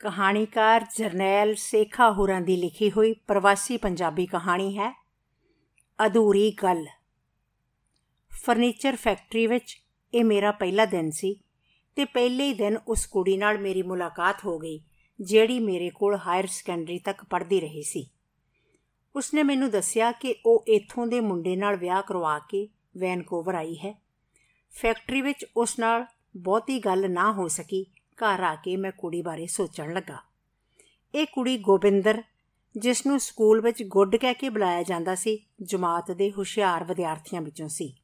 ਕਹਾਣੀਕਾਰ ਜਰਨੈਲ ਸੇਖਾ ਹੁਰਾਂ ਦੀ ਲਿਖੀ ਹੋਈ ਪ੍ਰਵਾਸੀ ਪੰਜਾਬੀ ਕਹਾਣੀ ਹੈ, ਅਧੂਰੀ ਗੱਲ। ਫਰਨੀਚਰ ਫੈਕਟਰੀ ਵਿੱਚ ਇਹ ਮੇਰਾ ਪਹਿਲਾ ਦਿਨ ਸੀ ਤੇ ਪਹਿਲੇ ਹੀ ਦਿਨ ਉਸ ਕੁੜੀ ਨਾਲ ਮੇਰੀ ਮੁਲਾਕਾਤ ਹੋ ਗਈ, ਜਿਹੜੀ ਮੇਰੇ ਕੋਲ ਹਾਇਰ ਸੈਕੰਡਰੀ ਤੱਕ ਪੜ੍ਹਦੀ ਰਹੀ ਸੀ। ਉਸਨੇ ਮੈਨੂੰ ਦੱਸਿਆ ਕਿ ਉਹ ਇੱਥੋਂ ਦੇ ਮੁੰਡੇ ਨਾਲ ਵਿਆਹ ਕਰਵਾ ਕੇ ਵੈਨਕੂਵਰ ਆਈ ਹੈ। ਫੈਕਟਰੀ ਵਿੱਚ ਉਸ ਨਾਲ ਬਹੁਤੀ ਗੱਲ ਨਾ ਹੋ ਸਕੀ ਘਰ ਆ ਕੇ ਮੈਂ ਕੁੜੀ ਬਾਰੇ ਸੋਚਣ ਲੱਗਾ। ਇਹ ਕੁੜੀ ਗੋਬਿੰਦਰ, ਜਿਸ ਨੂੰ ਸਕੂਲ ਵਿੱਚ ਗੁੱਡ ਕਹਿ ਕੇ ਬੁਲਾਇਆ ਜਾਂਦਾ ਸੀ, ਜਮਾਤ ਦੇ ਹੁਸ਼ਿਆਰ ਵਿਦਿਆਰਥੀਆਂ ਵਿੱਚੋਂ ਸੀ।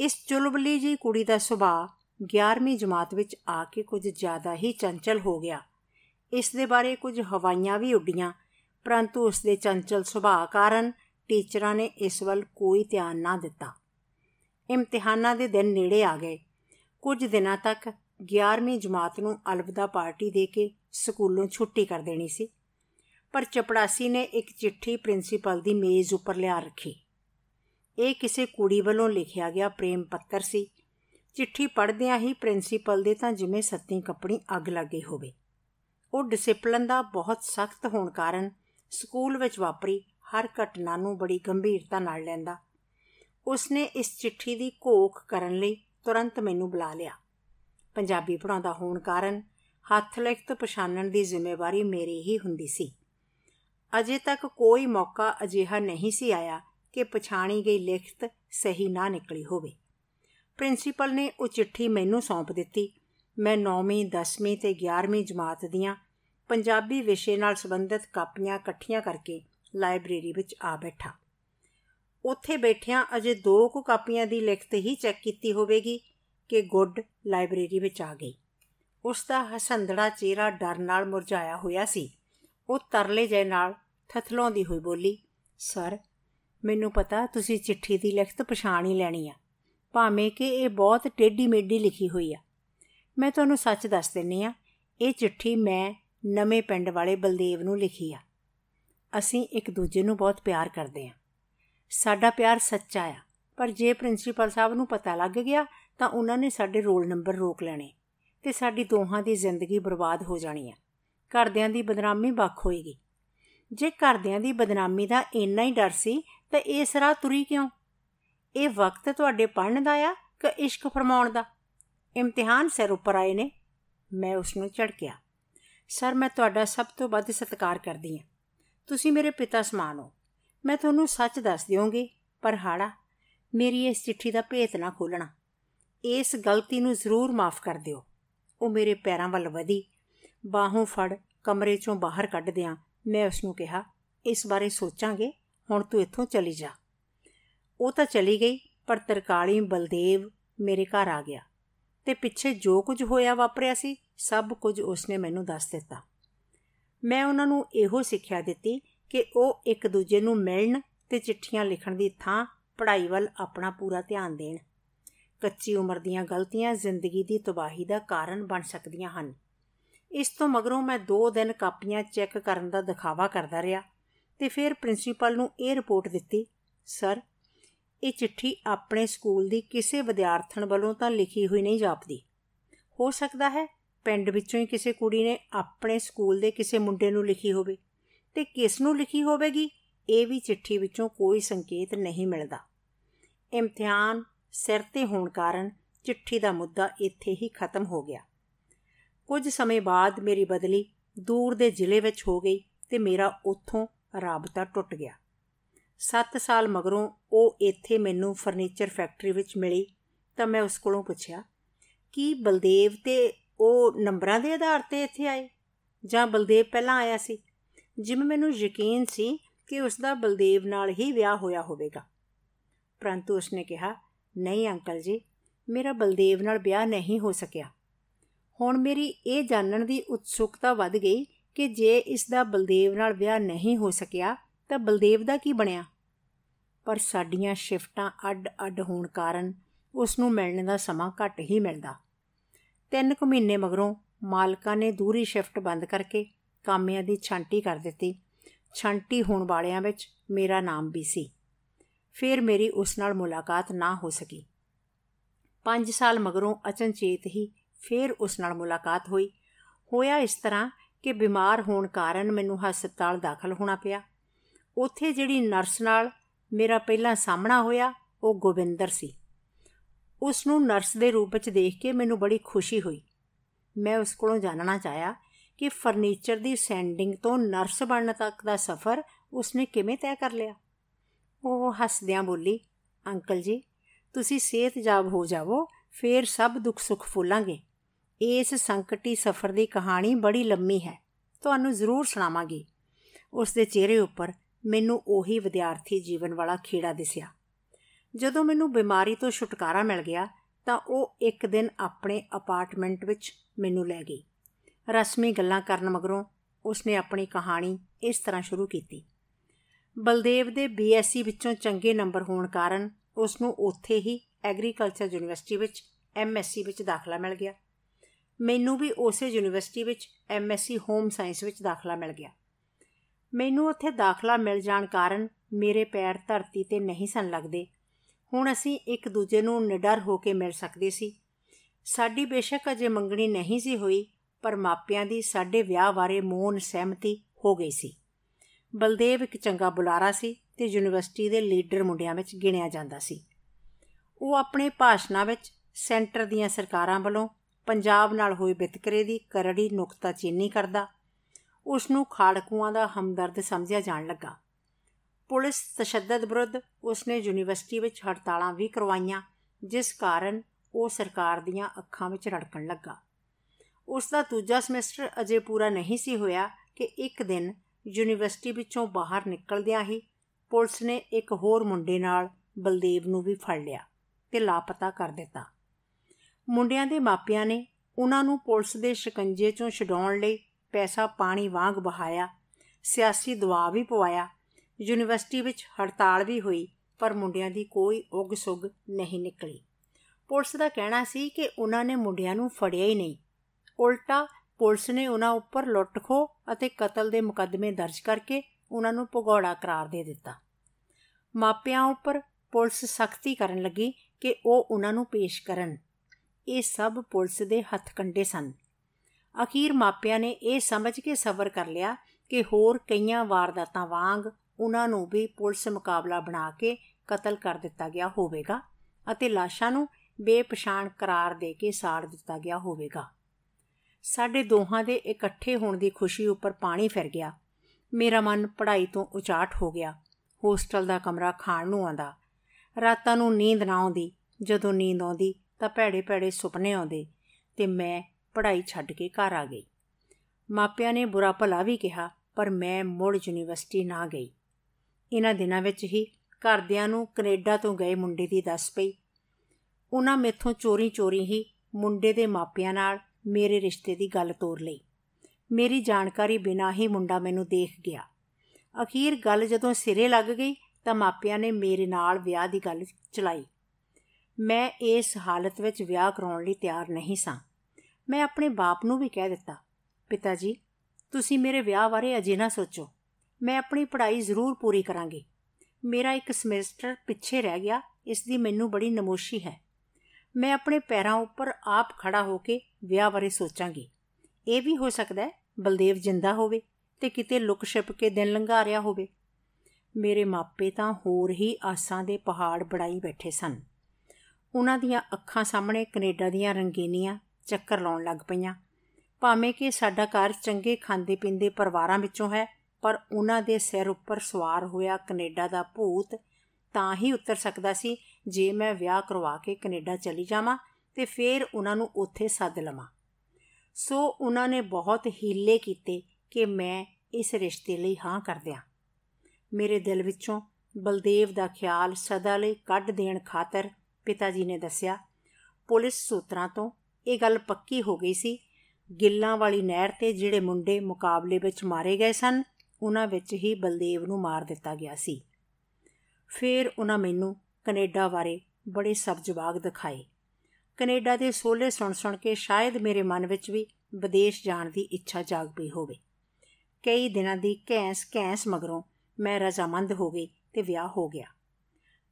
ਇਸ ਚੁਲਬਲੀ ਜੀ ਕੁੜੀ ਦਾ ਸੁਭਾਅ 11ਵੀਂ ਜਮਾਤ ਵਿੱਚ ਆ ਕੇ ਕੁਝ ਜ਼ਿਆਦਾ ਹੀ ਚੰਚਲ ਹੋ ਗਿਆ। ਇਸ ਦੇ ਬਾਰੇ ਕੁਝ ਹਵਾਈਆਂ ਵੀ ਉੱਡੀਆਂ, ਪਰੰਤੂ ਉਸ ਦੇ ਚੰਚਲ ਸੁਭਾਅ ਕਾਰਨ ਟੀਚਰਾਂ ਨੇ ਇਸ ਵੱਲ ਕੋਈ ਧਿਆਨ ਨਾ ਦਿੱਤਾ। ਇਮਤਿਹਾਨਾਂ ਦੇ ਦਿਨ ਨੇੜੇ ਆ ਗਏ। ਕੁਝ ਦਿਨਾਂ ਤੱਕ 11ਵੀਂ ਜਮਾਤ ਨੂੰ ਅਲਵਿਦਾ ਪਾਰਟੀ ਦੇ ਕੇ ਸਕੂਲੋਂ ਛੁੱਟੀ ਕਰ ਦੇਣੀ ਸੀ, ਪਰ ਚਪੜਾਸੀ ਨੇ ਇੱਕ ਚਿੱਠੀ ਪ੍ਰਿੰਸੀਪਲ ਦੀ ਮੇਜ਼ ਉੱਪਰ ਲਿਆ ਰੱਖੀ। ਇਹ ਕਿਸੇ ਕੁੜੀ ਵੱਲੋਂ ਲਿਖਿਆ ਗਿਆ ਪ੍ਰੇਮ ਪੱਤਰ ਸੀ। ਚਿੱਠੀ ਪੜ੍ਹਦਿਆਂ ਹੀ ਪ੍ਰਿੰਸੀਪਲ ਦੇ ਤਾਂ ਜਿਵੇਂ ਸੱਤੀ ਕੱਪੜੀ ਅੱਗ ਲੱਗੇ ਹੋਵੇ। ਉਹ ਡਿਸਪਲਿਨ ਦਾ ਬਹੁਤ ਸਖਤ ਹੋਣ ਕਾਰਨ ਸਕੂਲ ਵਿੱਚ ਵਾਪਰੀ, ਹਰ ਘਟਨਾ ਨੂੰ ਬੜੀ ਗੰਭੀਰਤਾ ਨਾਲ ਲੈਂਦਾ। ਉਸਨੇ ਇਸ ਚਿੱਠੀ ਦੀ ਘੋਖ ਕਰਨ ਲਈ ਤੁਰੰਤ ਮੈਨੂੰ ਬੁਲਾ ਲਿਆ। ਪੰਜਾਬੀ ਪੜਾਉਂਦਾ ਹੋਣ ਕਾਰਨ ਹੱਥ ਲਿਖਤ ਪਛਾਣਨ ਦੀ ਜ਼ਿੰਮੇਵਾਰੀ ਮੇਰੀ ਹੀ ਹੁੰਦੀ ਸੀ। ਅਜੇ ਤੱਕ ਕੋਈ ਮੌਕਾ ਅਜਿਹਾ ਨਹੀਂ ਸੀ ਆਇਆ ਕਿ ਪਛਾਣੀ ਗਈ ਲਿਖਤ ਸਹੀ ਨਾ ਨਿਕਲੀ ਹੋਵੇ। ਪ੍ਰਿੰਸੀਪਲ ਨੇ ਉਹ ਚਿੱਠੀ ਮੈਨੂੰ ਸੌਂਪ ਦਿੱਤੀ। ਮੈਂ 9ਵੀਂ 10ਵੀਂ ਤੇ 11ਵੀਂ ਜਮਾਤ ਦੀਆਂ ਪੰਜਾਬੀ ਵਿਸ਼ੇ ਨਾਲ ਸੰਬੰਧਿਤ ਕਾਪੀਆਂ ਇਕੱਠੀਆਂ ਕਰਕੇ ਲਾਇਬ੍ਰੇਰੀ ਵਿੱਚ ਆ ਬੈਠਾ। ਉੱਥੇ ਬੈਠਿਆਂ ਅਜੇ ਦੋ ਕੁ ਕਾਪੀਆਂ ਦੀ ਲਿਖਤ ਹੀ ਚੈੱਕ ਕੀਤੀ ਹੋਵੇਗੀ। ਕਿ ਗੁੱਡ ਲਾਇਬ੍ਰੇਰੀ ਵਿੱਚ ਆ ਗਈ। ਉਸ ਦਾ ਹਸੰਦੜਾ ਚਿਹਰਾ ਡਰ ਨਾਲ ਮੁਰਝਾਇਆ ਹੋਇਆ ਸੀ। ਉਹ ਤਰਲੇ ਜੇ ਨਾਲ ਥਥਲਾਉਂਦੀ ਹੋਈ ਬੋਲੀ, ਸਰ, ਮੈਨੂੰ ਪਤਾ ਤੁਸੀਂ ਚਿੱਠੀ ਦੀ ਲਿਖਤ ਪਛਾਣ ਹੀ ਲੈਣੀ ਆ। ਭਾਵੇਂ ਕਿ ਇਹ ਬਹੁਤ ਟੇਢੀ ਮੇਢੀ ਲਿਖੀ ਹੋਈ ਆ। ਮੈਂ ਤੁਹਾਨੂੰ ਸੱਚ ਦੱਸ ਦਿੰਨੀ ਆ, ਇਹ ਚਿੱਠੀ ਮੈਂ ਨਵੇਂ ਪਿੰਡ ਵਾਲੇ ਬਲਦੇਵ ਨੂੰ ਲਿਖੀ ਆ। ਅਸੀਂ ਇੱਕ ਦੂਜੇ ਨੂੰ ਬਹੁਤ ਪਿਆਰ ਕਰਦੇ ਆ। ਸਾਡਾ ਪਿਆਰ ਸੱਚਾ ਆ, ਪਰ ਜੇ ਪ੍ਰਿੰਸੀਪਲ ਸਾਹਿਬ ਨੂੰ ਪਤਾ ਲੱਗ ਗਿਆ ਤਾਂ ਉਹਨਾਂ ਨੇ ਸਾਡੇ ਰੋਲ ਨੰਬਰ ਰੋਕ ਲੈਣੇ ਤੇ ਸਾਡੀ ਦੋਹਾਂ ਦੀ ਜ਼ਿੰਦਗੀ ਬਰਬਾਦ ਹੋ ਜਾਣੀ ਆ। ਘਰਦਿਆਂ ਦੀ ਬਦਨਾਮੀ ਵੱਖ ਹੋਏਗੀ। ਜੇ ਘਰਦਿਆਂ ਦੀ ਬਦਨਾਮੀ ਦਾ ਇੰਨਾ ਹੀ ਡਰ ਸੀ, ਤਾਂ ਇਸ ਰਾਹ ਤੁਰੀ ਕਿਉਂ? ਇਹ ਵਕਤ ਤੁਹਾਡੇ ਪੜਨ ਦਾ ਆ ਕਿ ਇਸ਼ਕ ਫਰਮਾਉਣ ਦਾ? ਇਮਤਿਹਾਨ ਸਿਰ ਉੱਪਰ ਆਏ ਨੇ। ਮੈਂ ਉਸ ਨੂੰ ਝੜਕਿਆ। ਸਰ, ਮੈਂ ਤੁਹਾਡਾ ਸਭ ਤੋਂ ਵੱਧ ਸਤਿਕਾਰ ਕਰਦੀ ਹਾਂ। ਤੁਸੀਂ ਮੇਰੇ ਪਿਤਾ ਸਮਾਨ ਹੋ। ਮੈਂ ਤੁਹਾਨੂੰ ਸੱਚ ਦੱਸ ਦਿਓਗੇ, ਪਰ ਹਾੜਾ, ਮੇਰੀ ਇਸ ਚਿੱਠੀ ਦਾ ਭੇਤ ਨਾ ਖੋਲਣਾ ਇਸ ਗਲਤੀ ਨੂੰ ਜ਼ਰੂਰ ਮਾਫ ਕਰ ਦਿਓ। ਉਹ ਮੇਰੇ ਪੈਰਾਂ ਵੱਲ ਵਧੀ। ਬਾਹੋਂ ਫੜ ਕਮਰੇ ਚੋਂ ਬਾਹਰ ਕੱਢ ਦਿਆਂ। ਮੈਂ ਉਸ ਨੂੰ ਕਿਹਾ, ਇਸ ਬਾਰੇ ਸੋਚਾਂਗੇ, ਹੁਣ ਤੂੰ ਇੱਥੋਂ ਚਲੀ ਜਾ। ਉਹ ਤਾਂ ਚਲੀ ਗਈ, ਪਰ ਤਰਕਾਲੀ ਬਲਦੇਵ ਮੇਰੇ ਘਰ ਆ ਗਿਆ ਤੇ ਪਿੱਛੇ ਜੋ ਕੁਝ ਹੋਇਆ ਵਾਪਰਿਆ ਸੀ, ਸਭ ਕੁਝ ਉਸਨੇ ਮੈਨੂੰ ਦੱਸ ਦਿੱਤਾ। ਮੈਂ ਉਹਨਾਂ ਨੂੰ ਇਹੋ ਸਿੱਖਿਆ ਦਿੱਤੀ ਕਿ ਉਹ ਇੱਕ ਦੂਜੇ ਨੂੰ ਮਿਲਣ ਤੇ ਚਿੱਠੀਆਂ ਲਿਖਣ ਦੀ ਥਾਂ ਪੜ੍ਹਾਈ ਵੱਲ ਆਪਣਾ ਪੂਰਾ ਧਿਆਨ ਦੇਣ। ਕੱਚੀ ਉਮਰ ਦੀਆਂ ਗਲਤੀਆਂ ਜ਼ਿੰਦਗੀ ਦੀ ਤਬਾਹੀ ਦਾ ਕਾਰਨ ਬਣ ਸਕਦੀਆਂ ਹਨ। ਇਸ ਤੋਂ ਮਗਰੋਂ ਮੈਂ 2 ਦਿਨ ਕਾਪੀਆਂ ਚੈੱਕ ਕਰਨ ਦਾ ਦਿਖਾਵਾ ਕਰਦਾ ਰਿਹਾ ਤੇ ਫਿਰ ਪ੍ਰਿੰਸੀਪਲ ਨੂੰ ਇਹ ਰਿਪੋਰਟ ਦਿੱਤੀ, ਸਰ, ਇਹ ਚਿੱਠੀ ਆਪਣੇ ਸਕੂਲ ਦੀ ਕਿਸੇ ਵਿਦਿਆਰਥਣ ਵੱਲੋਂ ਤਾਂ ਲਿਖੀ ਹੋਈ ਨਹੀਂ ਜਾਪਦੀ। ਹੋ ਸਕਦਾ ਹੈ ਪਿੰਡ ਵਿੱਚੋਂ ਹੀ ਕਿਸੇ ਕੁੜੀ ਨੇ ਆਪਣੇ ਸਕੂਲ ਦੇ ਕਿਸੇ ਮੁੰਡੇ ਨੂੰ ਲਿਖੀ ਹੋਵੇ ਤੇ ਕਿਸ ਨੂੰ ਲਿਖੀ ਹੋਵੇਗੀ? ਇਹ ਵੀ ਚਿੱਠੀ ਵਿੱਚੋਂ ਕੋਈ ਸੰਕੇਤ ਨਹੀਂ ਮਿਲਦਾ। ਇਮਤਿਹਾਨ ਸਿਰ ਤੇ ਹੋਣ ਕਾਰਨ ਚਿੱਠੀ ਦਾ ਮੁੱਦਾ ਇੱਥੇ ਹੀ ਖਤਮ ਹੋ ਗਿਆ। ਕੁਝ ਸਮੇਂ ਬਾਅਦ ਮੇਰੀ ਬਦਲੀ ਦੂਰ ਦੇ ਜ਼ਿਲ੍ਹੇ ਵਿੱਚ ਹੋ ਗਈ ਤੇ ਮੇਰਾ ਉੱਥੋਂ ਰਾਬਤਾ ਟੁੱਟ ਗਿਆ। 7 ਸਾਲ ਮਗਰੋਂ ਉਹ ਇੱਥੇ ਮੈਨੂੰ ਫਰਨੀਚਰ ਫੈਕਟਰੀ ਵਿੱਚ ਮਿਲੀ ਤਾਂ ਮੈਂ ਉਸ ਕੋਲੋਂ ਪੁੱਛਿਆ, ਕੀ ਬਲਦੇਵ ਤੇ ਉਹ ਨੰਬਰਾਂ ਦੇ ਆਧਾਰ ਤੇ ਇੱਥੇ ਆਏ? ਜਾਂ ਬਲਦੇਵ ਪਹਿਲਾਂ ਆਇਆ ਸੀ? ਜਿਵੇਂ ਮੈਨੂੰ ਯਕੀਨ ਸੀ ਕਿ ਉਸ ਦਾ ਬਲਦੇਵ ਨਾਲ ਹੀ ਵਿਆਹ ਹੋਇਆ ਹੋਵੇਗਾ। ਪਰੰਤੂ ਉਸਨੇ ਕਿਹਾ ਨਹੀਂ, ਅੰਕਲ ਜੀ, ਮੇਰਾ ਬਲਦੇਵ ਨਾਲ ਵਿਆਹ ਨਹੀਂ ਹੋ ਸਕਿਆ। ਹੁਣ ਮੇਰੀ ਇਹ ਜਾਣਨ ਦੀ ਉਤਸੁਕਤਾ ਵੱਧ ਗਈ ਕਿ ਜੇ ਇਸ ਦਾ ਬਲਦੇਵ ਨਾਲ ਵਿਆਹ ਨਹੀਂ ਹੋ ਸਕਿਆ, ਤਾਂ ਬਲਦੇਵ ਦਾ ਕੀ ਬਣਿਆ? ਪਰ ਸਾਡੀਆਂ ਸ਼ਿਫਟਾਂ ਅੱਡ-ਅੱਡ ਹੋਣ ਕਾਰਨ ਉਸ ਨੂੰ ਮਿਲਣ ਦਾ ਸਮਾਂ ਘੱਟ ਹੀ ਮਿਲਦਾ। ਤਿੰਨ ਕੁ ਮਹੀਨੇ ਮਗਰੋਂ ਮਾਲਕਾਂ ਨੇ ਦੂਰੀ ਸ਼ਿਫਟ ਬੰਦ ਕਰਕੇ ਕਾਮਿਆਂ ਦੀ ਛਾਂਟੀ ਕਰ ਦਿੱਤੀ। ਛਾਂਟੀ ਹੋਣ ਵਾਲਿਆਂ ਵਿੱਚ ਮੇਰਾ ਨਾਮ ਵੀ ਸੀ। ਫਿਰ ਮੇਰੀ ਉਸ ਨਾਲ ਮੁਲਾਕਾਤ ਨਾ ਹੋ ਸਕੀ। 5 ਸਾਲ ਮਗਰੋਂ ਅਚਨਚੇਤ ਹੀ ਫਿਰ ਉਸ ਨਾਲ ਮੁਲਾਕਾਤ ਹੋਈ। ਹੋਇਆ ਇਸ ਤਰ੍ਹਾਂ ਕਿ ਬਿਮਾਰ ਹੋਣ ਕਾਰਨ ਮੈਨੂੰ ਹਸਪਤਾਲ ਦਾਖਲ ਹੋਣਾ ਪਿਆ। ਉੱਥੇ ਜਿਹੜੀ ਨਰਸ ਨਾਲ ਮੇਰਾ ਪਹਿਲਾ ਸਾਹਮਣਾ ਹੋਇਆ, ਉਹ ਗੋਬਿੰਦਰ ਸੀ। ਉਸ ਨੂੰ ਨਰਸ ਦੇ ਰੂਪ ਵਿੱਚ ਦੇਖ ਕੇ ਮੈਨੂੰ ਬੜੀ ਖੁਸ਼ੀ ਹੋਈ। ਮੈਂ ਉਸ ਕੋਲੋਂ ਜਾਣਨਾ ਚਾਹਿਆ ਕਿ ਫਰਨੀਚਰ ਦੀ ਸੈਂਡਿੰਗ ਤੋਂ ਨਰਸ ਬਣਨ ਤੱਕ ਦਾ ਸਫ਼ਰ ਉਸਨੇ ਕਿਵੇਂ ਤੈਅ ਕਰ ਲਿਆ। ਉਹ ਹੱਸਦਿਆਂ ਬੋਲੀ, ਅੰਕਲ ਜੀ, ਤੁਸੀਂ ਸਿਹਤਯਾਬ ਹੋ ਜਾਵੋ, ਫੇਰ ਸਭ ਦੁੱਖ ਸੁੱਖ ਫੁੱਲਾਂਗੇ। ਇਸ ਸੰਕਟੀ ਸਫ਼ਰ ਦੀ ਕਹਾਣੀ ਬੜੀ ਲੰਮੀ ਹੈ, ਤੁਹਾਨੂੰ ਜ਼ਰੂਰ ਸੁਣਾਵਾਂਗੀ। ਉਸ ਦੇ ਚਿਹਰੇ ਉੱਪਰ ਮੈਨੂੰ ਉਹੀ ਵਿਦਿਆਰਥੀ ਜੀਵਨ ਵਾਲਾ ਖੇੜਾ ਦਿਸਿਆ। ਜਦੋਂ ਮੈਨੂੰ ਬਿਮਾਰੀ ਤੋਂ ਛੁਟਕਾਰਾ ਮਿਲ ਗਿਆ, ਤਾਂ ਉਹ ਇੱਕ ਦਿਨ ਆਪਣੇ ਅਪਾਰਟਮੈਂਟ ਵਿੱਚ ਮੈਨੂੰ ਲੈ ਗਈ। ਰਸਮੀ ਗੱਲਾਂ ਕਰਨ ਮਗਰੋਂ ਉਸਨੇ ਆਪਣੀ ਕਹਾਣੀ ਇਸ ਤਰ੍ਹਾਂ ਸ਼ੁਰੂ ਕੀਤੀ। ਬਲਦੇਵ ਦੇ ਬੀਐਸਸੀ ਵਿੱਚੋਂ ਚੰਗੇ ਨੰਬਰ ਹੋਣ ਕਾਰਨ ਉਸ ਨੂੰ ਉੱਥੇ ਹੀ ਐਗਰੀਕਲਚਰ ਯੂਨੀਵਰਸਿਟੀ ਵਿੱਚ ਐਮਐਸਸੀ ਵਿੱਚ ਦਾਖਲਾ ਮਿਲ ਗਿਆ। ਮੈਨੂੰ ਵੀ ਉਸੇ ਯੂਨੀਵਰਸਿਟੀ ਵਿੱਚ ਐਮਐਸਸੀ ਹੋਮ ਸਾਇੰਸ ਵਿੱਚ ਦਾਖਲਾ ਮਿਲ ਗਿਆ। ਮੈਨੂੰ ਉੱਥੇ ਦਾਖਲਾ ਮਿਲ ਜਾਣ ਕਾਰਨ ਮੇਰੇ ਪੈਰ ਧਰਤੀ ਤੇ ਨਹੀਂ ਸਨ ਲੱਗਦੇ। ਹੁਣ ਅਸੀਂ ਇੱਕ ਦੂਜੇ ਨੂੰ ਨਿਡਰ ਹੋ ਕੇ ਮਿਲ ਸਕਦੇ ਸੀ। ਸਾਡੀ ਬੇਸ਼ੱਕ ਅਜੇ ਮੰਗਣੀ ਨਹੀਂ ਸੀ ਹੋਈ, ਪਰ ਮਾਪਿਆਂ ਦੀ ਸਾਡੇ ਵਿਆਹ ਬਾਰੇ ਮੌਨ ਸਹਿਮਤੀ ਹੋ ਗਈ ਸੀ। ਬਲਦੇਵ ਇੱਕ ਚੰਗਾ ਬੁਲਾਰਾ ਸੀ ਤੇ ਯੂਨੀਵਰਸਿਟੀ ਦੇ ਲੀਡਰ ਮੁੰਡਿਆਂ ਵਿੱਚ ਗਿਣਿਆ ਜਾਂਦਾ ਸੀ। ਉਹ ਆਪਣੇ ਭਾਸ਼ਣਾਂ ਵਿੱਚ ਸੈਂਟਰ ਦੀਆਂ ਸਰਕਾਰਾਂ ਵੱਲੋਂ ਪੰਜਾਬ ਨਾਲ ਹੋਏ ਵਿਤਕਰੇ ਦੀ ਕਰੜੀ ਨੁਕਤਾਚੀਨੀ ਕਰਦਾ ਉਸ ਨੂੰ ਖਾੜਕੂਆਂ ਦਾ ਹਮਦਰਦ ਸਮਝਿਆ ਜਾਣ ਲੱਗਾ। ਪੁਲਿਸ ਤਸ਼ੱਦਦ ਵਿਰੁੱਧ ਉਸਨੇ ਯੂਨੀਵਰਸਿਟੀ ਵਿੱਚ ਹੜਤਾਲਾਂ ਵੀ ਕਰਵਾਈਆਂ, ਜਿਸ ਕਾਰਨ ਉਹ ਸਰਕਾਰ ਦੀਆਂ ਅੱਖਾਂ ਵਿੱਚ ਰੜਕਣ ਲੱਗਾ। ਉਸ ਦਾ ਦੂਜਾ ਸਮੈਸਟਰ ਅਜੇ ਪੂਰਾ ਨਹੀਂ ਸੀ ਹੋਇਆ ਕਿ ਇੱਕ ਦਿਨ ਯੂਨੀਵਰਸਿਟੀ ਵਿੱਚੋਂ ਬਾਹਰ ਨਿਕਲਦਿਆਂ ਹੀ ਪੁਲਿਸ ਨੇ ਇੱਕ ਹੋਰ ਮੁੰਡੇ ਨਾਲ ਬਲਦੇਵ ਨੂੰ ਵੀ ਫੜ ਲਿਆ ਤੇ ਲਾਪਤਾ ਕਰ ਦਿੱਤਾ। ਮੁੰਡਿਆਂ ਦੇ ਮਾਪਿਆਂ ਨੇ ਉਹਨਾਂ ਨੂੰ ਪੁਲਿਸ ਦੇ ਸ਼ਿਕੰਜੇ ਚੋਂ ਛਡਾਉਣ ਲਈ ਪੈਸਾ ਪਾਣੀ ਵਾਂਗ ਬਹਾਇਆ, ਸਿਆਸੀ ਦਬਾਅ ਵੀ ਪਵਾਇਆ, ਯੂਨੀਵਰਸਿਟੀ ਵਿੱਚ ਹੜਤਾਲ ਵੀ ਹੋਈ, ਪਰ ਮੁੰਡਿਆਂ ਦੀ ਕੋਈ ਉਗ ਸੁਗ ਨਹੀਂ ਨਿਕਲੀ। ਪੁਲਿਸ ਦਾ ਕਹਿਣਾ ਸੀ ਕਿ ਉਹਨਾਂ ਨੇ ਮੁੰਡਿਆਂ ਨੂੰ ਫੜਿਆ ਹੀ ਨਹੀਂ। ਉਲਟਾ ਪੁਲਿਸ ਨੇ ਉਹਨਾਂ ਉੱਪਰ ਲੁੱਟਖੋ ਅਤੇ ਕਤਲ ਦੇ ਮੁਕੱਦਮੇ ਦਰਜ ਕਰਕੇ ਉਹਨਾਂ ਨੂੰ ਭਗੌੜਾ ਕਰਾਰ ਦੇ ਦਿੱਤਾ। ਮਾਪਿਆਂ ਉੱਪਰ ਪੁਲਿਸ ਸਖਤੀ ਕਰਨ ਲੱਗੀ ਕਿ ਉਹ ਉਹਨਾਂ ਨੂੰ ਪੇਸ਼ ਕਰਨ। ਇਹ ਸਭ ਪੁਲਿਸ ਦੇ ਹੱਥ ਕੰਡੇ ਸਨ। ਅਖੀਰ ਮਾਪਿਆਂ ਨੇ ਇਹ ਸਮਝ ਕੇ ਸਬਰ ਕਰ ਲਿਆ ਕਿ ਹੋਰ ਕਈਆਂ ਵਾਰਦਾਤਾਂ ਵਾਂਗ ਉਹਨਾਂ ਨੂੰ ਵੀ ਪੁਲਿਸ ਮੁਕਾਬਲਾ ਬਣਾ ਕੇ ਕਤਲ ਕਰ ਦਿੱਤਾ ਗਿਆ ਹੋਵੇਗਾ ਅਤੇ ਲਾਸ਼ਾਂ ਨੂੰ ਬੇਪਛਾਣ ਕਰਾਰ ਦੇ ਕੇ ਸਾੜ ਦਿੱਤਾ ਗਿਆ ਹੋਵੇਗਾ। ਸਾਡੇ ਦੋਹਾਂ ਦੇ ਇਕੱਠੇ ਹੋਣ ਦੀ ਖੁਸ਼ੀ ਉੱਪਰ ਪਾਣੀ ਫਿਰ ਗਿਆ। ਮੇਰਾ ਮਨ ਪੜ੍ਹਾਈ ਤੋਂ ਉਚਾਟ ਹੋ ਗਿਆ। ਹੋਸਟਲ ਦਾ ਕਮਰਾ ਖਾਣ ਨੂੰ ਆਂਦਾ ਰਾਤਾਂ ਨੂੰ ਨੀਂਦ ਨਾ ਆਉਂਦੀ। ਜਦੋਂ ਨੀਂਦ ਆਉਂਦੀ ਤਾਂ ਭੈੜੇ ਭੈੜੇ ਸੁਪਨੇ ਆਉਂਦੇ ਤੇ ਮੈਂ ਪੜ੍ਹਾਈ ਛੱਡ ਕੇ ਘਰ ਆ ਗਈ। ਮਾਪਿਆਂ ਨੇ ਬੁਰਾ ਭਲਾ ਵੀ ਕਿਹਾ, ਪਰ ਮੈਂ ਮੁੜ ਯੂਨੀਵਰਸਿਟੀ ਨਾ ਗਈ। ਇਹਨਾਂ ਦਿਨਾਂ ਵਿੱਚ ਹੀ ਘਰਦਿਆਂ ਨੂੰ ਕੈਨੇਡਾ ਤੋਂ ਗਏ ਮੁੰਡੇ ਦੀ ਦੱਸ ਪਈ। ਉਹਨਾਂ ਮੇਥੋਂ ਚੋਰੀ-ਚੋਰੀ ਹੀ ਮੁੰਡੇ ਦੇ ਮਾਪਿਆਂ ਨਾਲ ਮੇਰੇ ਰਿਸ਼ਤੇ ਦੀ ਗੱਲ ਤੋਰ ਲਈ। ਮੇਰੀ ਜਾਣਕਾਰੀ ਬਿਨਾਂ ਹੀ ਮੁੰਡਾ ਮੈਨੂੰ ਦੇਖ ਗਿਆ। ਅਖੀਰ ਗੱਲ ਜਦੋਂ ਸਿਰੇ ਲੱਗ ਗਈ ਤਾਂ ਮਾਪਿਆਂ ਨੇ ਮੇਰੇ ਨਾਲ ਵਿਆਹ ਦੀ ਗੱਲ ਚਲਾਈ। ਮੈਂ ਇਸ ਹਾਲਤ ਵਿੱਚ ਵਿਆਹ ਕਰਾਉਣ ਲਈ ਤਿਆਰ ਨਹੀਂ ਸਾਂ। ਮੈਂ ਆਪਣੇ ਬਾਪ ਨੂੰ ਵੀ ਕਹਿ ਦਿੱਤਾ, ਪਿਤਾ ਜੀ, ਤੁਸੀਂ ਮੇਰੇ ਵਿਆਹ ਬਾਰੇ ਅਜੇ ਨਾ ਸੋਚੋ। ਮੈਂ ਆਪਣੀ ਪੜ੍ਹਾਈ ਜ਼ਰੂਰ ਪੂਰੀ ਕਰਾਂਗੀ। ਮੇਰਾ ਇੱਕ ਸਮੈਸਟਰ ਪਿੱਛੇ ਰਹਿ ਗਿਆ, ਇਸ ਦੀ ਮੈਨੂੰ ਬੜੀ ਨਮੋਸ਼ੀ ਹੈ। ਮੈਂ ਆਪਣੇ ਪੈਰਾਂ ਉੱਪਰ ਆਪ ਖੜਾ ਹੋ ਕੇ ਵਿਆਹ ਬਾਰੇ ਸੋਚਾਂਗੀ। ਇਹ ਵੀ ਹੋ ਸਕਦਾ ਹੈ ਬਲਦੇਵ ਜਿੰਦਾ ਹੋਵੇ ਤੇ ਕਿਤੇ ਲੁਕ ਛਿਪ ਕੇ ਦਿਨ ਲੰਘਾ ਰਿਹਾ ਹੋਵੇ। ਮੇਰੇ ਮਾਪੇ ਤਾਂ ਹੋਰ ਹੀ ਆਸਾਂ ਦੇ ਪਹਾੜ ਬੜਾਈ ਬੈਠੇ ਸਨ। ਉਹਨਾਂ ਦੀਆਂ ਅੱਖਾਂ ਸਾਹਮਣੇ ਕੈਨੇਡਾ ਦੀਆਂ ਰੰਗੀਨੀਆਂ ਚੱਕਰ ਲਾਉਣ ਲੱਗ ਪਈਆਂ। ਭਾਵੇਂ ਕਿ ਸਾਡਾ ਘਰ ਚੰਗੇ ਖਾਂਦੇ ਪੀਂਦੇ ਪਰਿਵਾਰਾਂ ਵਿੱਚੋਂ ਹੈ, ਪਰ ਉਹਨਾਂ ਦੇ ਸਿਰ ਉੱਪਰ ਸਵਾਰ ਹੋਇਆ ਕੈਨੇਡਾ ਦਾ ਭੂਤ ਤਾਂ ਹੀ ਉਤਰ ਸਕਦਾ ਸੀ ਜੇ ਮੈਂ ਵਿਆਹ ਕਰਵਾ ਕੇ ਕੈਨੇਡਾ ਚਲੀ ਜਾਵਾਂ ਤੇ ਫੇਰ ਉਹਨਾਂ ਨੂੰ ਉੱਥੇ ਸੱਦ ਲਵਾਂ। ਸੋ ਉਹਨਾਂ ਨੇ ਬਹੁਤ ਹੀਲੇ ਕੀਤੇ ਕਿ ਮੈਂ ਇਸ ਰਿਸ਼ਤੇ ਲਈ ਹਾਂ ਕਰ ਦਿਆਂ ਮੇਰੇ ਦਿਲ ਵਿੱਚੋਂ ਬਲਦੇਵ ਦਾ ਖਿਆਲ ਸਦਾ ਲਈ ਕੱਢ ਦੇਣ ਖਾਤਰ ਪਿਤਾ ਜੀ ਨੇ ਦੱਸਿਆ, ਪੁਲਿਸ ਸੂਤਰਾਂ ਤੋਂ ਇਹ ਗੱਲ ਪੱਕੀ ਹੋ ਗਈ ਸੀ, ਗਿੱਲਾਂ ਵਾਲੀ ਨਹਿਰ ਤੇ ਜਿਹੜੇ ਮੁੰਡੇ ਮੁਕਾਬਲੇ ਵਿੱਚ ਮਾਰੇ ਗਏ ਸਨ, ਉਹਨਾਂ ਵਿੱਚ ਹੀ ਬਲਦੇਵ ਨੂੰ ਮਾਰ ਦਿੱਤਾ ਗਿਆ ਸੀ। ਫਿਰ ਉਹਨਾਂ ਮੈਨੂੰ ਕੈਨੇਡਾ ਬਾਰੇ ਬੜੇ ਸਬਜਵਾਗ ਦਿਖਾਏ। ਕੈਨੇਡਾ ਦੇ ਸੋਲੇ ਸੁਣ ਸੁਣ ਕੇ ਸ਼ਾਇਦ ਮੇਰੇ ਮਨ ਵਿੱਚ ਵੀ ਵਿਦੇਸ਼ ਜਾਣ ਦੀ ਇੱਛਾ ਜਾਗ ਪਈ ਹੋਵੇ। ਕਈ ਦਿਨਾਂ ਦੀ ਕੈਂਸ ਕੈਂਸ ਮਗਰੋਂ ਮੈਂ ਰਜ਼ਾਮੰਦ ਹੋ ਗਈ ਤੇ ਵਿਆਹ ਹੋ ਗਿਆ।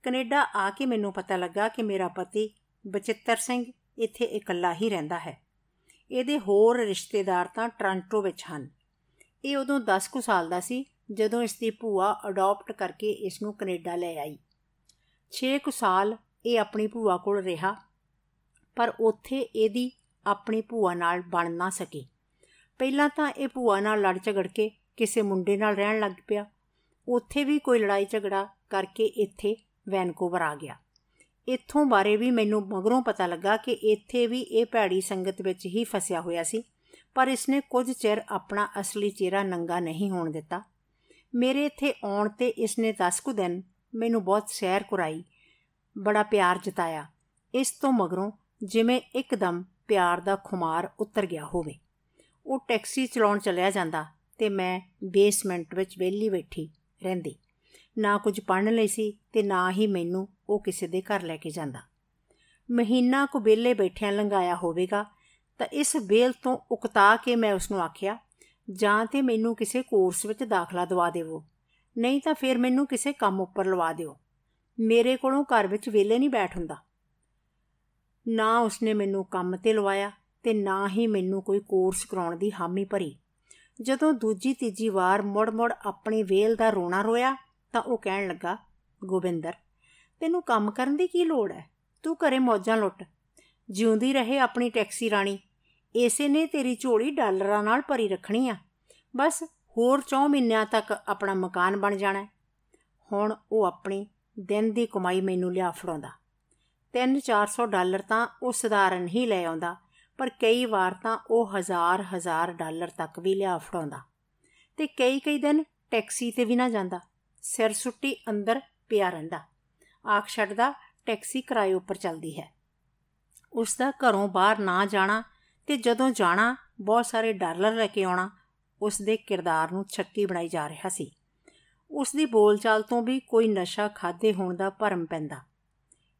ਕੈਨੇਡਾ ਆ ਕੇ ਮੈਨੂੰ ਪਤਾ ਲੱਗਾ ਕਿ ਮੇਰਾ ਪਤੀ ਬਚਿੱਤਰ ਸਿੰਘ ਇੱਥੇ ਇਕੱਲਾ ਹੀ ਰਹਿੰਦਾ ਹੈ। ਇਹਦੇ ਹੋਰ ਰਿਸ਼ਤੇਦਾਰ ਤਾਂ ਟ੍ਰਾਂਟੋ ਵਿੱਚ ਹਨ। ਇਹ ਉਦੋਂ 10 ਕੁ ਸਾਲ ਦਾ ਸੀ ਜਦੋਂ ਇਸ ਦੀ ਭੂਆ ਅਡਾਪਟ ਕਰਕੇ ਇਸ ਨੂੰ ਕੈਨੇਡਾ ਲੈ ਆਈ। 6 ਕੁ ਸਾਲ ਇਹ ਆਪਣੀ ਭੂਆ ਕੋਲ ਰਿਹਾ, ਪਰ ਉੱਥੇ ਇਹਦੀ ਆਪਣੀ ਭੂਆ ਨਾਲ ਬਣ ਨਾ ਸਕੀ। ਪਹਿਲਾਂ ਤਾਂ ਇਹ ਭੂਆ ਨਾਲ ਲੜ ਝਗੜ ਕੇ ਕਿਸੇ ਮੁੰਡੇ ਨਾਲ ਰਹਿਣ ਲੱਗ ਪਿਆ। ਉੱਥੇ ਵੀ ਕੋਈ ਲੜਾਈ ਝਗੜਾ ਕਰਕੇ ਇੱਥੇ ਵੈਨਕੂਵਰ ਆ ਗਿਆ। ਇੱਥੋਂ ਬਾਰੇ ਵੀ ਮੈਨੂੰ ਮਗਰੋਂ ਪਤਾ ਲੱਗਾ ਕਿ ਇੱਥੇ ਵੀ ਇਹ ਭੈੜੀ ਸੰਗਤ ਵਿੱਚ ਹੀ ਫਸਿਆ ਹੋਇਆ ਸੀ, ਪਰ ਇਸਨੇ ਕੁਝ ਚਿਰ ਆਪਣਾ ਅਸਲੀ ਚਿਹਰਾ ਨੰਗਾ ਨਹੀਂ ਹੋਣ ਦਿੱਤਾ। ਮੇਰੇ ਇੱਥੇ ਆਉਣ ਤੇ ਇਸਨੇ 10 ਕੁ ਦਿਨ ਮੈਨੂੰ ਬਹੁਤ ਸੈਰ ਕਰਾਈ, ਬੜਾ ਪਿਆਰ ਜਤਾਇਆ। ਇਸ ਤੋਂ ਮਗਰੋਂ ਜਿਵੇਂ ਇੱਕਦਮ ਪਿਆਰ ਦਾ ਖੁਮਾਰ ਉਤਰ ਗਿਆ ਹੋਵੇ। ਉਹ ਟੈਕਸੀ ਚਲਾਉਣ ਚੱਲਿਆ ਜਾਂਦਾ ਤੇ ਮੈਂ ਬੇਸਮੈਂਟ ਵਿੱਚ ਵਿਹਲੀ ਬੈਠੀ ਰਹਿੰਦੀ। ਨਾ ਕੁਝ ਪੜਨ ਲਈ ਸੀ ਤੇ ਨਾ ਹੀ ਮੈਨੂੰ ਉਹ ਕਿਸੇ ਦੇ ਘਰ ਲੈ ਕੇ ਜਾਂਦਾ। ਮਹੀਨਾ ਕੁ ਵਿਹਲੇ ਬੈਠਿਆਂ ਲੰਘਾਇਆ ਹੋਵੇਗਾ ਤਾਂ ਇਸ ਵੇਲ ਤੋਂ ਉਕਤਾ ਕੇ ਮੈਂ ਉਸ ਨੂੰ ਆਖਿਆ, ਜਾਂ ਤੇ ਮੈਨੂੰ ਕਿਸੇ ਕੋਰਸ ਵਿੱਚ ਦਾਖਲਾ ਦਵਾ ਦੇਵੋ। ਨਹੀਂ ਤਾਂ ਫਿਰ ਮੈਨੂੰ ਕਿਸੇ ਕੰਮ ਉੱਪਰ ਲਵਾ ਦਿਓ। ਮੇਰੇ ਕੋਲੋਂ ਘਰ ਵਿੱਚ ਵਿਹਲੇ ਨਹੀਂ ਬੈਠ ਹੁੰਦਾ। ਨਾ ਉਸਨੇ ਮੈਨੂੰ ਕੰਮ ਤੇ ਲਵਾਇਆ ਤੇ ਨਾ ਹੀ ਮੈਨੂੰ ਕੋਈ ਕੋਰਸ ਕਰਾਉਣ ਦੀ ਹਾਮੀ ਭਰੀ। ਜਦੋਂ ਦੂਜੀ ਤੀਜੀ ਵਾਰ ਮੁੜ-ਮੁੜ ਆਪਣੀ ਵੇਲ ਦਾ ਰੋਣਾ ਰੋਇਆ ਤਾਂ ਉਹ ਕਹਿਣ ਲੱਗਾ, ਗੋਬਿੰਦਰ, ਤੈਨੂੰ ਕੰਮ ਕਰਨ ਦੀ ਕੀ ਲੋੜ ਹੈ? ਤੂੰ ਘਰੇ ਮੌਜਾਂ ਲੁੱਟ। ਜਿਉਂਦੀ ਰਹੇ ਆਪਣੀ ਟੈਕਸੀ ਰਾਣੀ। ਇਸੇ ਨੇ ਤੇਰੀ ਝੋਲੀ ਡਾਲਰਾਂ ਨਾਲ ਭਰੀ ਰੱਖਣੀ ਆ। ਬਸ ਹੋਰ 4 ਮਹੀਨਿਆਂ ਤੱਕ ਆਪਣਾ ਮਕਾਨ ਬਣ ਜਾਣਾ ਹੁਣ ਉਹ ਆਪਣੀ ਦਿਨ ਦੀ ਕਮਾਈ ਮੈਨੂੰ ਲਿਆ ਫੜਾਉਂਦਾ। 3-400 ਡਾਲਰ ਤਾਂ ਉਹ ਸਧਾਰਨ ਹੀ ਲੈ ਆਉਂਦਾ, ਪਰ ਕਈ ਵਾਰ ਤਾਂ ਉਹ ਹਜ਼ਾਰ ਹਜ਼ਾਰ ਡਾਲਰ ਤੱਕ ਵੀ ਲਿਆ ਫੜਾਉਂਦਾ। ਤੇ ਕਈ ਕਈ ਦਿਨ ਟੈਕਸੀ ਤੇ ਵੀ ਨਾ ਜਾਂਦਾ। ਸਿਰ ਸੁੱਟੀ ਅੰਦਰ ਪਿਆ ਰਹਿੰਦਾ। ਆਖ ਛੱਡਦਾ, ਟੈਕਸੀ ਕਿਰਾਏ ਉੱਪਰ ਚੱਲਦੀ ਹੈ। ਉਸ ਦਾ ਘਰੋਂ ਬਾਹਰ ਨਾ ਜਾਣਾ ਤੇ ਜਦੋਂ ਜਾਣਾ, ਬਹੁਤ ਸਾਰੇ ਡਾਲਰ ਲੈ ਕੇ ਆਉਣਾ। ਉਸ ਦੇ ਕਿਰਦਾਰ ਨੂੰ ਛੱਕੀ ਬਣਾਈ ਜਾ ਰਿਹਾ ਸੀ। ਉਸ ਦੀ ਬੋਲਚਾਲ ਤੋਂ ਵੀ ਕੋਈ ਨਸ਼ਾ ਖਾਦੇ ਹੋਣ ਦਾ ਭਰਮ ਪੈਂਦਾ।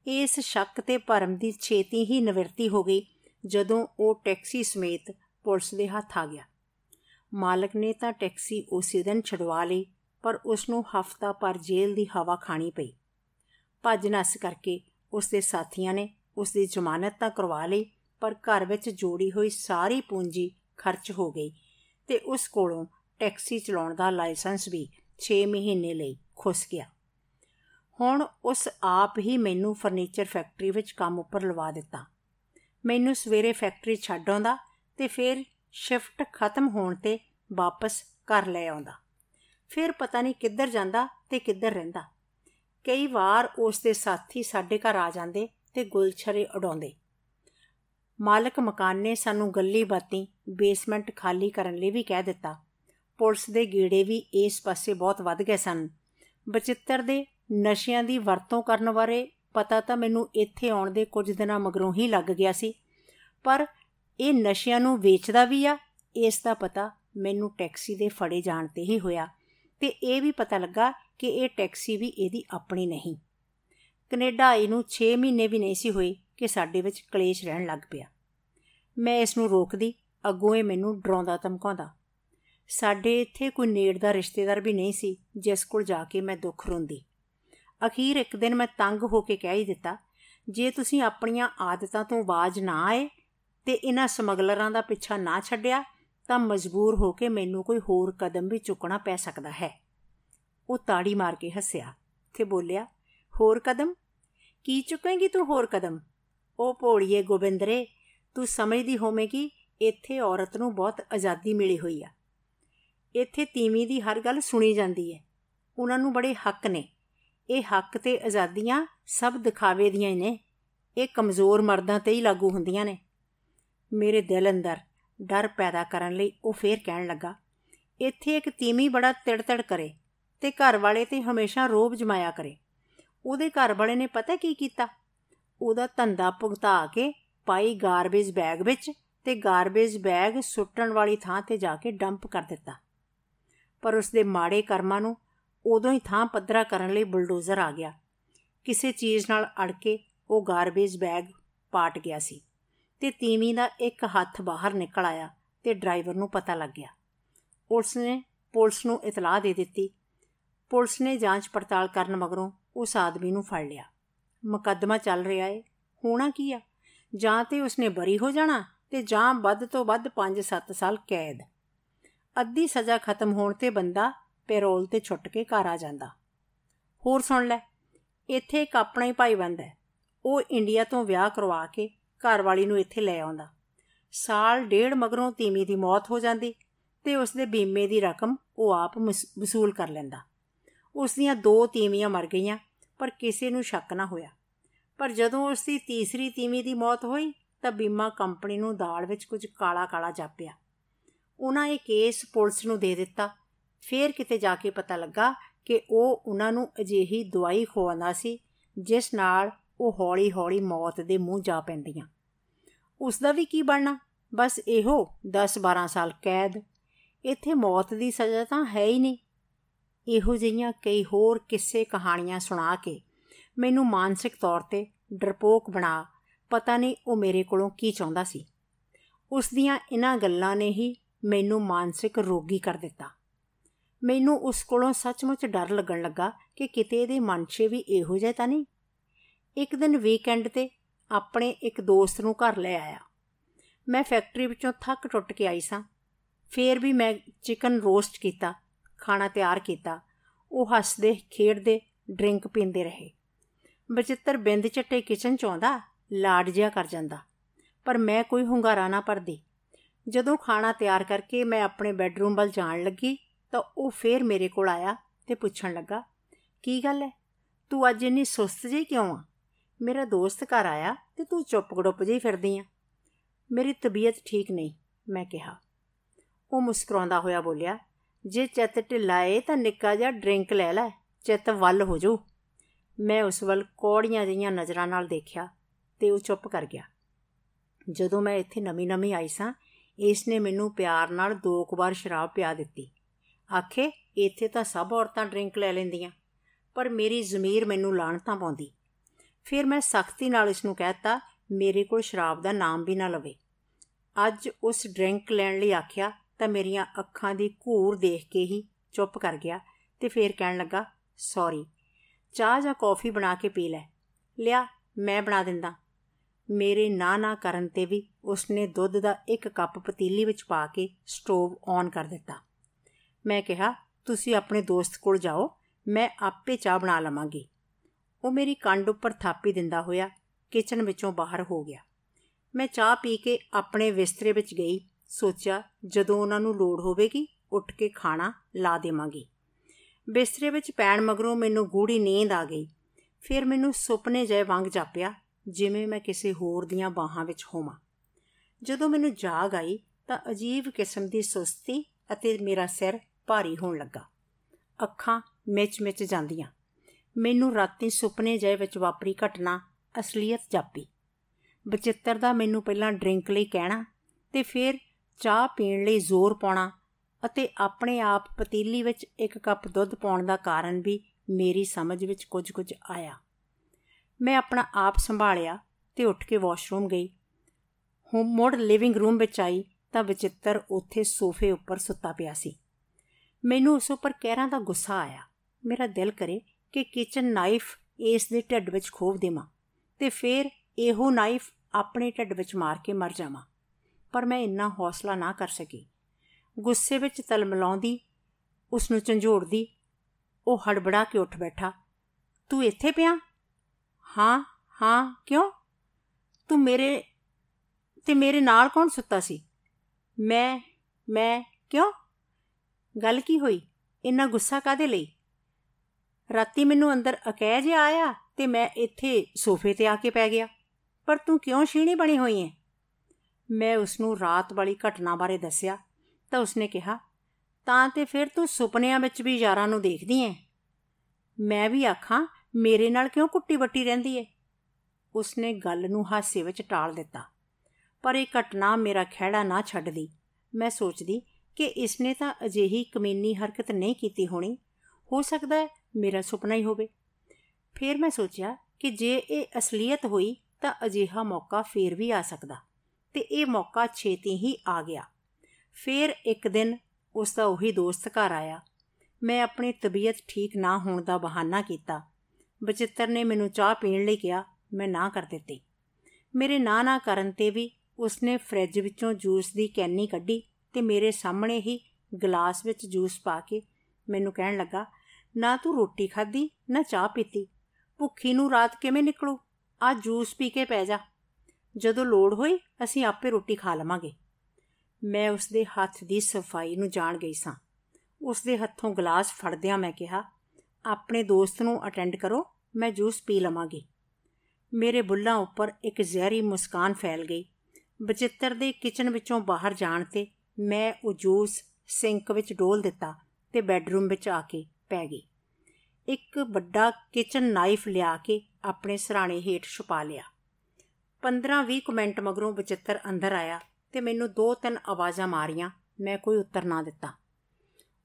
ਇਸ ਸ਼ੱਕ ਤੇ ਭਰਮ ਦੀ ਛੇਤੀ ਹੀ ਨਿਵਰਤੀ ਹੋ ਗਈ ਜਦੋਂ ਉਹ ਟੈਕਸੀ ਸਮੇਤ ਪੁਲਿਸ ਦੇ ਹੱਥ ਆ ਗਿਆ। ਮਾਲਕ ਨੇ ਤਾਂ ਟੈਕਸੀ ਉਸੇ ਦਿਨ ਛਡਵਾ ਲਈ, ਪਰ ਉਸ ਨੂੰ ਹਫਤਾ ਪਰ ਜੇਲ੍ਹ ਦੀ ਹਵਾ ਖਾਣੀ ਪਈ। ਭੱਜ ਨੱਸ ਕਰਕੇ ਉਸ ਦੇ ਸਾਥੀਆਂ ਨੇ ਉਸ ਦੀ ਜ਼ਮਾਨਤ ਤਾਂ ਕਰਵਾ ਲਈ, ਪਰ ਘਰ ਵਿੱਚ ਜੋੜੀ ਹੋਈ ਸਾਰੀ ਪੂੰਜੀ ਖਰਚ ਹੋ ਗਈ। ਤੇ ਉਸ ਕੋਲੋਂ ਟੈਕਸੀ ਚਲਾਉਣ ਦਾ ਲਾਇਸੈਂਸ ਵੀ 6 ਮਹੀਨੇ ਲਈ ਖੁੱਸ ਗਿਆ। ਹੁਣ ਉਸ ਆਪ ਹੀ ਮੈਨੂੰ ਫਰਨੀਚਰ ਫੈਕਟਰੀ ਵਿੱਚ ਕੰਮ ਉੱਪਰ ਲਵਾ ਦਿੱਤਾ। ਮੈਨੂੰ ਸਵੇਰੇ ਫੈਕਟਰੀ ਛੱਡ ਆਉਂਦਾ ਤੇ ਫਿਰ ਸ਼ਿਫਟ ਖਤਮ ਹੋਣ ਤੇ ਵਾਪਸ ਘਰ ਲੈ ਆਉਂਦਾ। ਫਿਰ ਪਤਾ ਨਹੀਂ ਕਿੱਧਰ ਜਾਂਦਾ ਤੇ ਕਿੱਧਰ ਰਹਿੰਦਾ। ਕਈ ਵਾਰ ਉਸ ਦੇ ਸਾਥੀ ਸਾਡੇ ਘਰ ਆ ਜਾਂਦੇ ਤੇ ਗੁਲਛਰੇ ਉਡਾਉਂਦੇ। ਮਾਲਕ ਮਕਾਨ ਨੇ ਸਾਨੂੰ ਗੱਲੀ ਬਾਤੀ ਬੇਸਮੈਂਟ ਖਾਲੀ ਕਰਨ ਲਈ ਵੀ ਕਹਿ ਦਿੱਤਾ। ਪੁਲਿਸ ਦੇ ਗੇੜੇ ਵੀ ਇਸ ਪਾਸੇ ਬਹੁਤ ਵੱਧ ਗਏ ਸਨ। ਬਚਿੱਤਰ ਦੇ ਨਸ਼ਿਆਂ ਦੀ ਵਰਤੋਂ ਕਰਨ ਬਾਰੇ ਪਤਾ ਤਾਂ ਮੈਨੂੰ ਇੱਥੇ ਆਉਣ ਦੇ ਕੁਝ ਦਿਨਾਂ ਮਗਰੋਂ ਹੀ ਲੱਗ ਗਿਆ ਸੀ। ਪਰ ਇਹ ਨਸ਼ਿਆਂ ਨੂੰ ਵੇਚਦਾ ਵੀ ਆ, ਇਸ ਦਾ ਪਤਾ ਮੈਨੂੰ ਟੈਕਸੀ ਦੇ ਫੜੇ ਜਾਣ ਤੇ ਹੀ ਹੋਇਆ ਤੇ ਇਹ ਵੀ ਪਤਾ ਲੱਗਾ ਕਿ ਇਹ ਟੈਕਸੀ ਵੀ ਇਹਦੀ ਆਪਣੀ ਨਹੀਂ। ਕੈਨੇਡਾ ਆਈ ਨੂੰ 6 ਮਹੀਨੇ ਵੀ ਨਹੀਂ ਸੀ ਹੋਏ। ਕਿ ਸਾਡੇ ਵਿੱਚ ਕਲੇਸ਼ ਰਹਿਣ ਲੱਗ ਪਿਆ। ਮੈਂ ਇਸ ਨੂੰ ਰੋਕਦੀ, ਅੱਗੋਂ ਇਹ ਮੈਨੂੰ ਡਰਾਉਂਦਾ, ਧਮਕਾਉਂਦਾ। ਸਾਡੇ ਇੱਥੇ ਕੋਈ ਨੇੜ ਦਾ ਰਿਸ਼ਤੇਦਾਰ ਵੀ ਨਹੀਂ ਸੀ, ਜਿਸ ਕੋਲ ਜਾ ਕੇ ਮੈਂ ਦੁੱਖ ਰੋਂਦੀ। ਅਖੀਰ ਇੱਕ ਦਿਨ ਮੈਂ ਤੰਗ ਹੋ ਕੇ ਕਹਿ ਹੀ ਦਿੱਤਾ, ਜੇ ਤੁਸੀਂ ਆਪਣੀਆਂ ਆਦਤਾਂ ਤੋਂ ਬਾਜ ਨਾ ਆਏ ਤੇ ਇਹਨਾਂ ਸਮਗਲਰਾਂ ਦਾ ਪਿੱਛਾ ਨਾ ਛੱਡਿਆ, ਤਾਂ ਮਜਬੂਰ ਹੋ ਕੇ ਮੈਨੂੰ ਕੋਈ ਹੋਰ ਕਦਮ ਵੀ ਚੁੱਕਣਾ ਪੈ ਸਕਦਾ ਹੈ। ਉਹ ਤਾੜੀ ਮਾਰ ਕੇ ਹੱਸਿਆ ਤੇ ਬੋਲਿਆ, ਹੋਰ ਕਦਮ? ਕੀ ਚੁੱਕੇਂਗੀ ਤੂੰ ਹੋਰ ਕਦਮ? ਉਹ ਭੋੜੀਏ ਗੋਬਿੰਦਰੇ, ਤੂੰ ਸਮਝਦੀ ਹੋਵੇਂਗੀ ਇੱਥੇ ਔਰਤ ਨੂੰ ਬਹੁਤ ਆਜ਼ਾਦੀ ਮਿਲੀ ਹੋਈ ਆ। ਇੱਥੇ ਤੀਵੀਂ ਦੀ ਹਰ ਗੱਲ ਸੁਣੀ ਜਾਂਦੀ ਹੈ ਉਹਨਾਂ ਨੂੰ ਬੜੇ ਹੱਕ ਨੇ। ਇਹ ਹੱਕ ਤੇ ਆਜ਼ਾਦੀਆਂ ਸਭ ਦਿਖਾਵੇ ਦੀਆਂ ਨੇ। ਇਹ ਕਮਜ਼ੋਰ ਮਰਦਾਂ ਤੇ ਹੀ ਲਾਗੂ ਹੁੰਦੀਆਂ ਨੇ। ਮੇਰੇ ਦਿਲ ਅੰਦਰ ਡਰ ਪੈਦਾ ਕਰਨ ਲਈ ਉਹ ਫੇਰ ਕਹਿਣ ਲੱਗਾ, ਇੱਥੇ ਇੱਕ ਤੀਮੀ ਬੜਾ ਤਿੜਤੜ ਕਰੇ ਤੇ ਘਰ ਵਾਲੇ ਤੇ ਹਮੇਸ਼ਾ ਰੋਬ ਜਮਾਇਆ ਕਰੇ। ਉਹਦੇ ਘਰ ਵਾਲੇ ਨੇ ਪਤਾ ਕੀ ਕੀਤਾ? ਉਹਦਾ ਧੰਦਾ ਭੁਗਤਾ ਕੇ ਪਾਈ ਗਾਰਬੇਜ ਬੈਗ ਵਿੱਚ ਤੇ ਗਾਰਬੇਜ ਬੈਗ ਸੁੱਟਣ ਵਾਲੀ ਥਾਂ ਤੇ ਜਾ ਕੇ ਡੰਪ ਕਰ ਦਿੱਤਾ। ਪਰ ਉਸ ਦੇ ਮਾੜੇ ਕਰਮਾਂ ਨੂੰ ਉਦੋਂ ਹੀ ਥਾਂ ਪੱਧਰਾ ਕਰਨ ਲਈ ਬੁਲਡੋਜ਼ਰ ਆ ਗਿਆ। ਕਿਸੇ ਚੀਜ਼ ਨਾਲ ਅੜ ਕੇ ਉਹ ਗਾਰਬੇਜ ਬੈਗ ਪਾਟ ਗਿਆ ਸੀ ਤੇ ਤੀਵੀਂ ਦਾ ਇੱਕ ਹੱਥ ਬਾਹਰ ਨਿਕਲ ਆਇਆ ਤੇ ਡਰਾਈਵਰ ਨੂੰ ਪਤਾ ਲੱਗ ਗਿਆ। ਉਸ ਨੇ ਪੁਲਿਸ ਨੂੰ ਇਤਲਾਹ ਦੇ ਦਿੱਤੀ। ਪੁਲਿਸ ਨੇ ਜਾਂਚ ਪੜਤਾਲ ਕਰਨ ਮਗਰੋਂ ਉਸ ਆਦਮੀ ਨੂੰ ਫੜ ਲਿਆ। ਮੁਕੱਦਮਾ ਚੱਲ ਰਿਹਾ ਏ। ਹੋਣਾ ਕੀ ਆ? ਜਾਂ ਤੇ ਉਸਨੇ ਬਰੀ ਹੋ ਜਾਣਾ ਤੇ ਜਾਂ ਵੱਧ ਤੋਂ ਵੱਧ 5-7 ਸਾਲ ਕੈਦ। ਅੱਧੀ ਸਜ਼ਾ ਖਤਮ ਹੋਣ ਤੇ ਬੰਦਾ ਪੈਰੋਲ ਤੇ ਛੁੱਟ ਕੇ ਘਰ ਆ ਜਾਂਦਾ। ਹੋਰ ਸੁਣ ਲੈ, ਇੱਥੇ ਇੱਕ ਆਪਣਾ ਹੀ ਭਾਈ ਬੰਦਾ ਹੈ। ਉਹ ਇੰਡੀਆ ਤੋਂ ਵਿਆਹ ਕਰਵਾ ਕੇ ਘਰ ਵਾਲੀ ਨੂੰ ਇੱਥੇ ਲੈ ਆਉਂਦਾ। ਸਾਲ ਡੇਢ ਮਗਰੋਂ ਤੀਮੀ ਦੀ ਮੌਤ ਹੋ ਜਾਂਦੀ ਤੇ ਉਸ ਦੇ ਬੀਮੇ ਦੀ ਰਕਮ ਉਹ ਆਪ ਵਸੂਲ ਕਰ ਲੈਂਦਾ। ਉਸ ਦੀਆਂ ਦੋ ਤੀਮੀਆਂ ਮਰ ਗਈਆਂ ਪਰ ਕਿਸੇ ਨੂੰ ਸ਼ੱਕ ਨਾ ਹੋਇਆ। ਪਰ ਜਦੋਂ ਉਸ ਦੀ ਤੀਸਰੀ ਤੀਮੀ ਦੀ ਮੌਤ ਹੋਈ, ਤਾਂ ਬੀਮਾ ਕੰਪਨੀ ਨੂੰ ਦਾਲ ਵਿੱਚ ਕੁਝ ਕਾਲਾ ਕਾਲਾ ਜਾਪਿਆ। ਉਹਨਾਂ ਇਹ ਕੇਸ ਪੁਲਿਸ ਨੂੰ ਦੇ ਦਿੱਤਾ। ਫੇਰ ਕਿਤੇ ਜਾ ਕੇ ਪਤਾ ਲੱਗਾ ਕਿ ਉਹ ਉਹਨਾਂ ਨੂੰ ਅਜਿਹੀ ਦਵਾਈ ਖਵਾਉਂਦਾ ਸੀ, ਜਿਸ ਨਾਲ ਉਹ ਹੌਲੀ-ਹੌਲੀ ਮੌਤ ਦੇ ਮੂੰਹ ਜਾ ਪੈਂਦੀਆਂ। ਉਸ ਦਾ ਵੀ ਕੀ ਬਣਨਾ? ਬਸ ਇਹੋ 10-12 ਸਾਲ ਕੈਦ। ਇੱਥੇ ਮੌਤ ਦੀ ਸਜ਼ਾ ਤਾਂ ਹੈ ਹੀ ਨਹੀਂ। ਇਹੋ ਜਿਹੀਆਂ ਕਈ ਹੋਰ ਕਿੱਸੇ ਕਹਾਣੀਆਂ ਸੁਣਾ ਕੇ ਮੈਨੂੰ ਮਾਨਸਿਕ ਤੌਰ ਤੇ ਡਰਪੋਕ ਬਣਾ ਪਤਾ ਨਹੀਂ ਉਹ ਮੇਰੇ ਕੋਲੋਂ ਕੀ ਚਾਹੁੰਦਾ ਸੀ। ਉਸ ਦੀਆਂ ਇਹਨਾਂ ਗੱਲਾਂ ਨੇ ਹੀ ਮੈਨੂੰ ਮਾਨਸਿਕ ਰੋਗੀ ਕਰ ਦਿੱਤਾ। ਮੈਨੂੰ ਉਸ ਕੋਲੋਂ ਸੱਚਮੁੱਚ ਡਰ ਲੱਗਣ ਲੱਗਾ ਕਿ ਕਿਤੇ ਇਹਦੇ ਮਨ 'ਚ ਵੀ ਇਹੋ ਜਿਹਾ ਤਾਂ ਨਹੀਂ। ਇੱਕ ਦਿਨ ਵੀਕਐਂਡ ਤੇ ਆਪਣੇ ਇੱਕ ਦੋਸਤ ਨੂੰ ਘਰ ਲੈ ਆਇਆ। ਮੈਂ ਫੈਕਟਰੀ ਵਿੱਚੋਂ ਥੱਕ ਟੁੱਟ ਕੇ ਆਈ ਸਾਂ। ਫੇਰ ਵੀ ਮੈਂ ਚਿਕਨ ਰੋਸਟ ਕੀਤਾ। ਖਾਣਾ ਤਿਆਰ ਕੀਤਾ। ਉਹ ਹੱਸਦੇ, ਖੇਡਦੇ, ਡਰਿੰਕ ਪੀਂਦੇ ਰਹੇ। ਬਚਿੱਤਰ ਬਿੰਦ ਚੱਟੇ ਕਿਚਨ ਚ ਆਉਂਦਾ, ਲਾਡ ਜਿਆ ਕਰ ਜਾਂਦਾ। ਪਰ ਮੈਂ ਕੋਈ ਹੁੰਗਾਰਾ ਨਾ ਪਰਦੀ ਜਦੋਂ ਖਾਣਾ ਤਿਆਰ ਕਰਕੇ ਮੈਂ ਆਪਣੇ ਬੈੱਡਰੂਮ ਵੱਲ ਜਾਣ ਲੱਗੀ, ਤਾਂ ਉਹ ਫੇਰ ਮੇਰੇ ਕੋਲ ਆਇਆ ਤੇ ਪੁੱਛਣ ਲੱਗਾ, ਕੀ ਗੱਲ ਹੈ ਤੂੰ ਅੱਜ ਇੰਨੀ ਸੁਸਤ ਜਿਹੀ ਕਿਉਂ ਆ? ਮੇਰਾ ਦੋਸਤ ਘਰ ਆਇਆ ਤੇ ਤੂੰ ਚੁੱਪ ਗੜੁੱਪ ਜਿਹੀ ਫਿਰਦੀ ਆ। ਮੇਰੀ ਤਬੀਅਤ ਠੀਕ ਨਹੀਂ, ਮੈਂ ਕਿਹਾ। ਉਹ ਮੁਸਕਰਾਉਂਦਾ ਹੋਇਆ ਬੋਲਿਆ ਜੇ ਚਿੱਤ ਢਿਲਾਏ ਤਾਂ ਨਿੱਕਾ ਜਿਹਾ ਡਰਿੰਕ ਲੈ ਲੈ, ਚਿੱਤ ਵੱਲ ਹੋ ਜਾਊ। ਮੈਂ ਉਸ ਵੱਲ ਕੋੜੀਆਂ ਜਿਹੀਆਂ ਨਜ਼ਰਾਂ ਨਾਲ ਦੇਖਿਆ ਤੇ ਉਹ ਚੁੱਪ ਕਰ ਗਿਆ। ਜਦੋਂ ਮੈਂ ਇੱਥੇ ਨਵੀਂ-ਨਵੀਂ ਆਈ ਸਾਂ, ਇਸ ਨੇ ਮੈਨੂੰ ਪਿਆਰ ਨਾਲ ਦੋ ਕੁ ਵਾਰ ਸ਼ਰਾਬ ਪਿਆ ਦਿੱਤੀ। ਆਖੇ, ਇੱਥੇ ਤਾਂ ਸਭ ਔਰਤਾਂ ਡਰਿੰਕ ਲੈ ਲੈਂਦੀਆਂ, ਪਰ ਮੇਰੀ ਜ਼ਮੀਰ ਮੈਨੂੰ ਲਾਣਤਾਂ ਪਾਉਂਦੀ। ਫਿਰ ਮੈਂ ਸਖਤੀ ਨਾਲ ਇਸ ਨੂੰ ਕਹਿਤਾ, ਮੇਰੇ ਕੋਲ ਸ਼ਰਾਬ ਦਾ ਨਾਮ ਵੀ ਨਾ ਲਵੇ। ਅੱਜ ਉਸ ਡਰਿੰਕ ਲੈਣ ਲਈ ਆਖਿਆ ਤਾਂ ਮੇਰੀਆਂ ਅੱਖਾਂ ਦੀ ਘੂਰ ਦੇਖ ਕੇ ਹੀ ਚੁੱਪ ਕਰ ਗਿਆ ਤੇ ਫੇਰ ਕਹਿਣ ਲੱਗਾ ਸੌਰੀ ਚਾਹ ਜਾਂ ਕੌਫੀ ਬਣਾ ਕੇ ਪੀ ਲੈ। ਲਿਆ, ਮੈਂ ਬਣਾ ਦਿੰਦਾ। ਮੇਰੇ ਨਾ ਨਾ ਕਰਨ ਤੇ ਵੀ ਉਸਨੇ ਦੁੱਧ ਦਾ ਇੱਕ ਕੱਪ ਪਤੀਲੀ ਵਿੱਚ ਪਾ ਕੇ ਸਟੋਵ ਔਨ ਕਰ ਦਿੱਤਾ। ਮੈਂ ਕਿਹਾ, ਤੁਸੀਂ ਆਪਣੇ ਦੋਸਤ ਕੋਲ ਜਾਓ, ਮੈਂ ਆਪੇ ਚਾਹ ਬਣਾ ਲਵਾਂਗੀ। ਉਹ ਮੇਰੀ ਕੰਡ ਉੱਪਰ ਥਾਪੀ ਦਿੰਦਾ ਹੋਇਆ ਕਿਚਨ ਵਿੱਚੋਂ ਬਾਹਰ ਹੋ ਗਿਆ। ਮੈਂ ਚਾਹ ਪੀ ਕੇ ਆਪਣੇ ਬਿਸਤਰੇ ਵਿੱਚ ਗਈ ਸੋਚਿਆ ਜਦੋਂ ਉਹਨਾਂ ਨੂੰ ਲੋੜ ਹੋਵੇਗੀ, ਉੱਠ ਕੇ ਖਾਣਾ ਲਾ ਦੇਵਾਂਗੀ। ਬਿਸਤਰੇ ਵਿੱਚ ਪੈਣ ਮਗਰੋਂ ਮੈਨੂੰ ਗੂੜੀ ਨੀਂਦ ਆ ਗਈ। ਫਿਰ ਮੈਨੂੰ ਸੁਪਨੇ ਜੈ ਵਾਂਗ ਜਾਪਿਆ, ਜਿਵੇਂ ਮੈਂ ਕਿਸੇ ਹੋਰ ਦੀਆਂ ਬਾਹਾਂ ਵਿੱਚ ਹੋਵਾਂ। ਜਦੋਂ ਮੈਨੂੰ ਜਾਗ ਆਈ ਤਾਂ ਅਜੀਬ ਕਿਸਮ ਦੀ ਸੁਸਤੀ ਅਤੇ ਮੇਰਾ ਸਿਰ ਭਾਰੀ ਹੋਣ ਲੱਗਾ। ਅੱਖਾਂ ਮਿਚ-ਮਿਚ ਜਾਂਦੀਆਂ। ਮੈਨੂੰ ਰਾਤੀ ਸੁਪਨੇ ਜੈ ਵਿੱਚ ਵਾਪਰੀ ਘਟਨਾ ਅਸਲੀਅਤ ਜਾਪੀ। ਬਚਿੱਤਰ ਦਾ ਮੈਨੂੰ ਪਹਿਲਾਂ ਡਰਿੰਕ ਲਈ ਕਹਿਣਾ ਤੇ ਫਿਰ ਚਾਹ ਪੀਣ ਲਈ ਜ਼ੋਰ ਪਾਉਣਾ ਅਤੇ ਆਪਣੇ ਆਪ ਪਤੀਲੀ ਵਿੱਚ ਇੱਕ ਕੱਪ ਦੁੱਧ ਪਾਉਣ ਦਾ ਕਾਰਨ ਵੀ ਮੇਰੀ ਸਮਝ ਵਿੱਚ ਕੁਝ-ਕੁਝ ਆਇਆ। ਮੈਂ ਆਪਣਾ ਆਪ ਸੰਭਾਲਿਆ ਤੇ ਉੱਠ ਕੇ ਵਾਸ਼ਰੂਮ ਗਈ। ਹੋਮ ਮੋਡ ਲਿਵਿੰਗ ਰੂਮ ਵਿੱਚ ਆਈ ਤਾਂ ਵਿਚਿੱਤਰ ਉੱਥੇ ਸੋਫੇ ਉੱਪਰ ਸੁੱਤਾ ਪਿਆ ਸੀ। ਮੈਨੂੰ ਉਸ ਉੱਪਰ ਕਹਿਰਾਂ ਦਾ ਗੁੱਸਾ ਆਇਆ। ਮੇਰਾ ਦਿਲ ਕਰੇ ਕਿ ਕਿਚਨ ਨਾਈਫ ਇਸ ਦੇ ਢੱਡ ਵਿੱਚ ਖੋਵ ਦੇਵਾਂ ਤੇ ਫਿਰ ਇਹੋ ਨਾਈਫ ਆਪਣੇ ਢੱਡ ਵਿੱਚ ਮਾਰ ਕੇ ਮਰ ਜਾਵਾਂ। ਪਰ ਮੈਂ ਇੰਨਾ ਹੌਸਲਾ ਨਾ ਕਰ ਸਕੀ। ਗੁੱਸੇ ਵਿੱਚ ਤਲਮਲਾਉਂਦੀ ਉਸ ਨੂੰ ਝੰਜੋੜਦੀ, ਉਹ ਹੜਬੜਾ ਕੇ ਉੱਠ ਬੈਠਾ। ਤੂੰ ਇੱਥੇ ਪਿਆ? ਹਾਂ ਹਾਂ, ਕਿਉਂ? ਤੂੰ ਮੇਰੇ, ਤੇ ਮੇਰੇ ਨਾਲ ਕੌਣ ਸੁੱਤਾ ਸੀ? ਮੈਂ ਮੈਂ, ਕਿਉਂ? ਗੱਲ ਕੀ ਹੋਈ? ਇੰਨਾ ਗੁੱਸਾ ਕਾਦੇ ਲਈ? ਰਾਤੀ ਮੈਨੂੰ ਅੰਦਰ ਅਕਹਿ ਜਿਹਾ ਆਇਆ ਤੇ ਮੈਂ ਇੱਥੇ ਸੋਫੇ ਤੇ ਆ ਕੇ ਪੈ ਗਿਆ। ਪਰ ਤੂੰ ਕਿਉਂ ਛੀਣੀ ਬਣੀ ਹੋਈ ਹੈ ਮੈਂ ਉਸ ਨੂੰ ਰਾਤ ਵਾਲੀ ਘਟਨਾ ਬਾਰੇ ਦੱਸਿਆ, ਤਾਂ ਉਸਨੇ ਕਿਹਾ, ਤਾਂ ਤੇ ਫਿਰ ਤੂੰ ਸੁਪਨਿਆਂ ਵਿੱਚ ਵੀ ਯਾਰਾਂ ਨੂੰ ਦੇਖਦੀ ਐ ਮੈਂ ਵੀ ਆਖਾਂ, ਮੇਰੇ ਨਾਲ ਕਿਉਂ ਕੁੱਟੀ ਬੱਟੀ ਰਹਿੰਦੀ ਐ ਉਸਨੇ ਗੱਲ ਨੂੰ ਹਾਸੇ ਵਿੱਚ ਟਾਲ ਦਿੱਤਾ। ਪਰ ਇਹ ਘਟਨਾ ਮੇਰਾ ਖਿਹੜਾ ਨਾ ਛੱਡਦੀ। ਮੈਂ ਸੋਚਦੀ ਕਿ ਇਸਨੇ ਤਾਂ ਅਜਿਹੀ ਕਮੀਨੀ ਹਰਕਤ ਨਹੀਂ ਕੀਤੀ ਹੋਣੀ। ਹੋ ਸਕਦਾ ਹੈ ਮੇਰਾ ਸੁਪਨਾ ਹੀ ਹੋਵੇ। ਫਿਰ ਮੈਂ ਸੋਚਿਆ ਕਿ ਜੇ ਇਹ ਅਸਲੀਅਤ ਹੋਈ ਤਾਂ ਅਜਿਹਾ ਮੌਕਾ ਫੇਰ ਵੀ ਆ ਸਕਦਾ। ਤੇ ਇਹ ਮੌਕਾ ਛੇਤੀ ਹੀ ਆ ਗਿਆ। ਫਿਰ ਇੱਕ ਦਿਨ ਉਸ ਦਾ ਉਹੀ ਦੋਸਤ ਘਰ ਆਇਆ। ਮੈਂ ਆਪਣੀ ਤਬੀਅਤ ਠੀਕ ਨਾ ਹੋਣ ਦਾ ਬਹਾਨਾ ਕੀਤਾ। ਬਚਿੱਤਰ ਨੇ ਮੈਨੂੰ ਚਾਹ ਪੀਣ ਲਈ ਕਿਹਾ, ਮੈਂ ਨਾ ਕਰ ਦਿੱਤੀ। ਮੇਰੇ ਨਾ ਨਾ ਕਰਨ ਤੇ ਵੀ ਉਸਨੇ ਫ੍ਰਿਜ ਵਿੱਚੋਂ ਜੂਸ ਦੀ ਕੈਨੀ ਕੱਢੀ ਤੇ ਮੇਰੇ ਸਾਹਮਣੇ ਹੀ ਗਲਾਸ ਵਿੱਚ ਜੂਸ ਪਾ ਕੇ ਮੈਨੂੰ ਕਹਿਣ ਲੱਗਾ, ਨਾ ਤੂੰ ਰੋਟੀ ਖਾਧੀ, ਨਾ ਚਾਹ ਪੀਤੀ। ਭੁੱਖੀ ਨੂੰ ਰਾਤ ਕਿਵੇਂ ਨਿਕਲੂ? ਆ ਜੂਸ ਪੀ ਕੇ ਪੈ ਜਾ। ਜਦੋਂ ਲੋੜ ਹੋਈ, ਅਸੀਂ ਆਪੇ ਰੋਟੀ ਖਾ ਲਵਾਂਗੇ। ਮੈਂ ਉਸ ਦੇ ਹੱਥ ਦੀ ਸਫ਼ਾਈ ਨੂੰ ਜਾਣ ਗਈ ਸਾਂ। ਉਸ ਦੇ ਹੱਥੋਂ ਗਲਾਸ ਫੜਦਿਆਂ ਮੈਂ ਕਿਹਾ, ਆਪਣੇ ਦੋਸਤ ਨੂੰ ਅਟੈਂਡ ਕਰੋ, ਮੈਂ ਜੂਸ ਪੀ ਲਵਾਂਗੀ। ਮੇਰੇ ਬੁੱਲਾਂ ਉੱਪਰ ਇੱਕ ਜ਼ਹਿਰੀ ਮੁਸਕਾਨ ਫੈਲ ਗਈ। ਬਚਿੱਤਰ ਦੇ ਕਿਚਨ ਵਿੱਚੋਂ ਬਾਹਰ ਜਾਣ ਤੇ ਮੈਂ ਉਹ ਜੂਸ ਸਿੰਕ ਵਿੱਚ ਡੋਲ ਦਿੱਤਾ ਤੇ ਬੈੱਡਰੂਮ ਵਿੱਚ ਆ ਕੇ ਪੈ ਗਈ। ਇੱਕ ਵੱਡਾ ਕਿਚਨ ਨਾਈਫ ਲਿਆ ਕੇ ਆਪਣੇ ਸਰਾਣੇ ਹੇਠ ਛੁਪਾ ਲਿਆ। 15-20 ਮਿੰਟ ਮਗਰੋਂ ਬਚਿੱਤਰ ਅੰਦਰ ਆਇਆ ਤੇ ਮੈਨੂੰ ਦੋ ਤਿੰਨ ਆਵਾਜ਼ਾਂ ਮਾਰੀਆਂ, ਮੈਂ ਕੋਈ ਉੱਤਰ ਨਾ ਦਿੱਤਾ।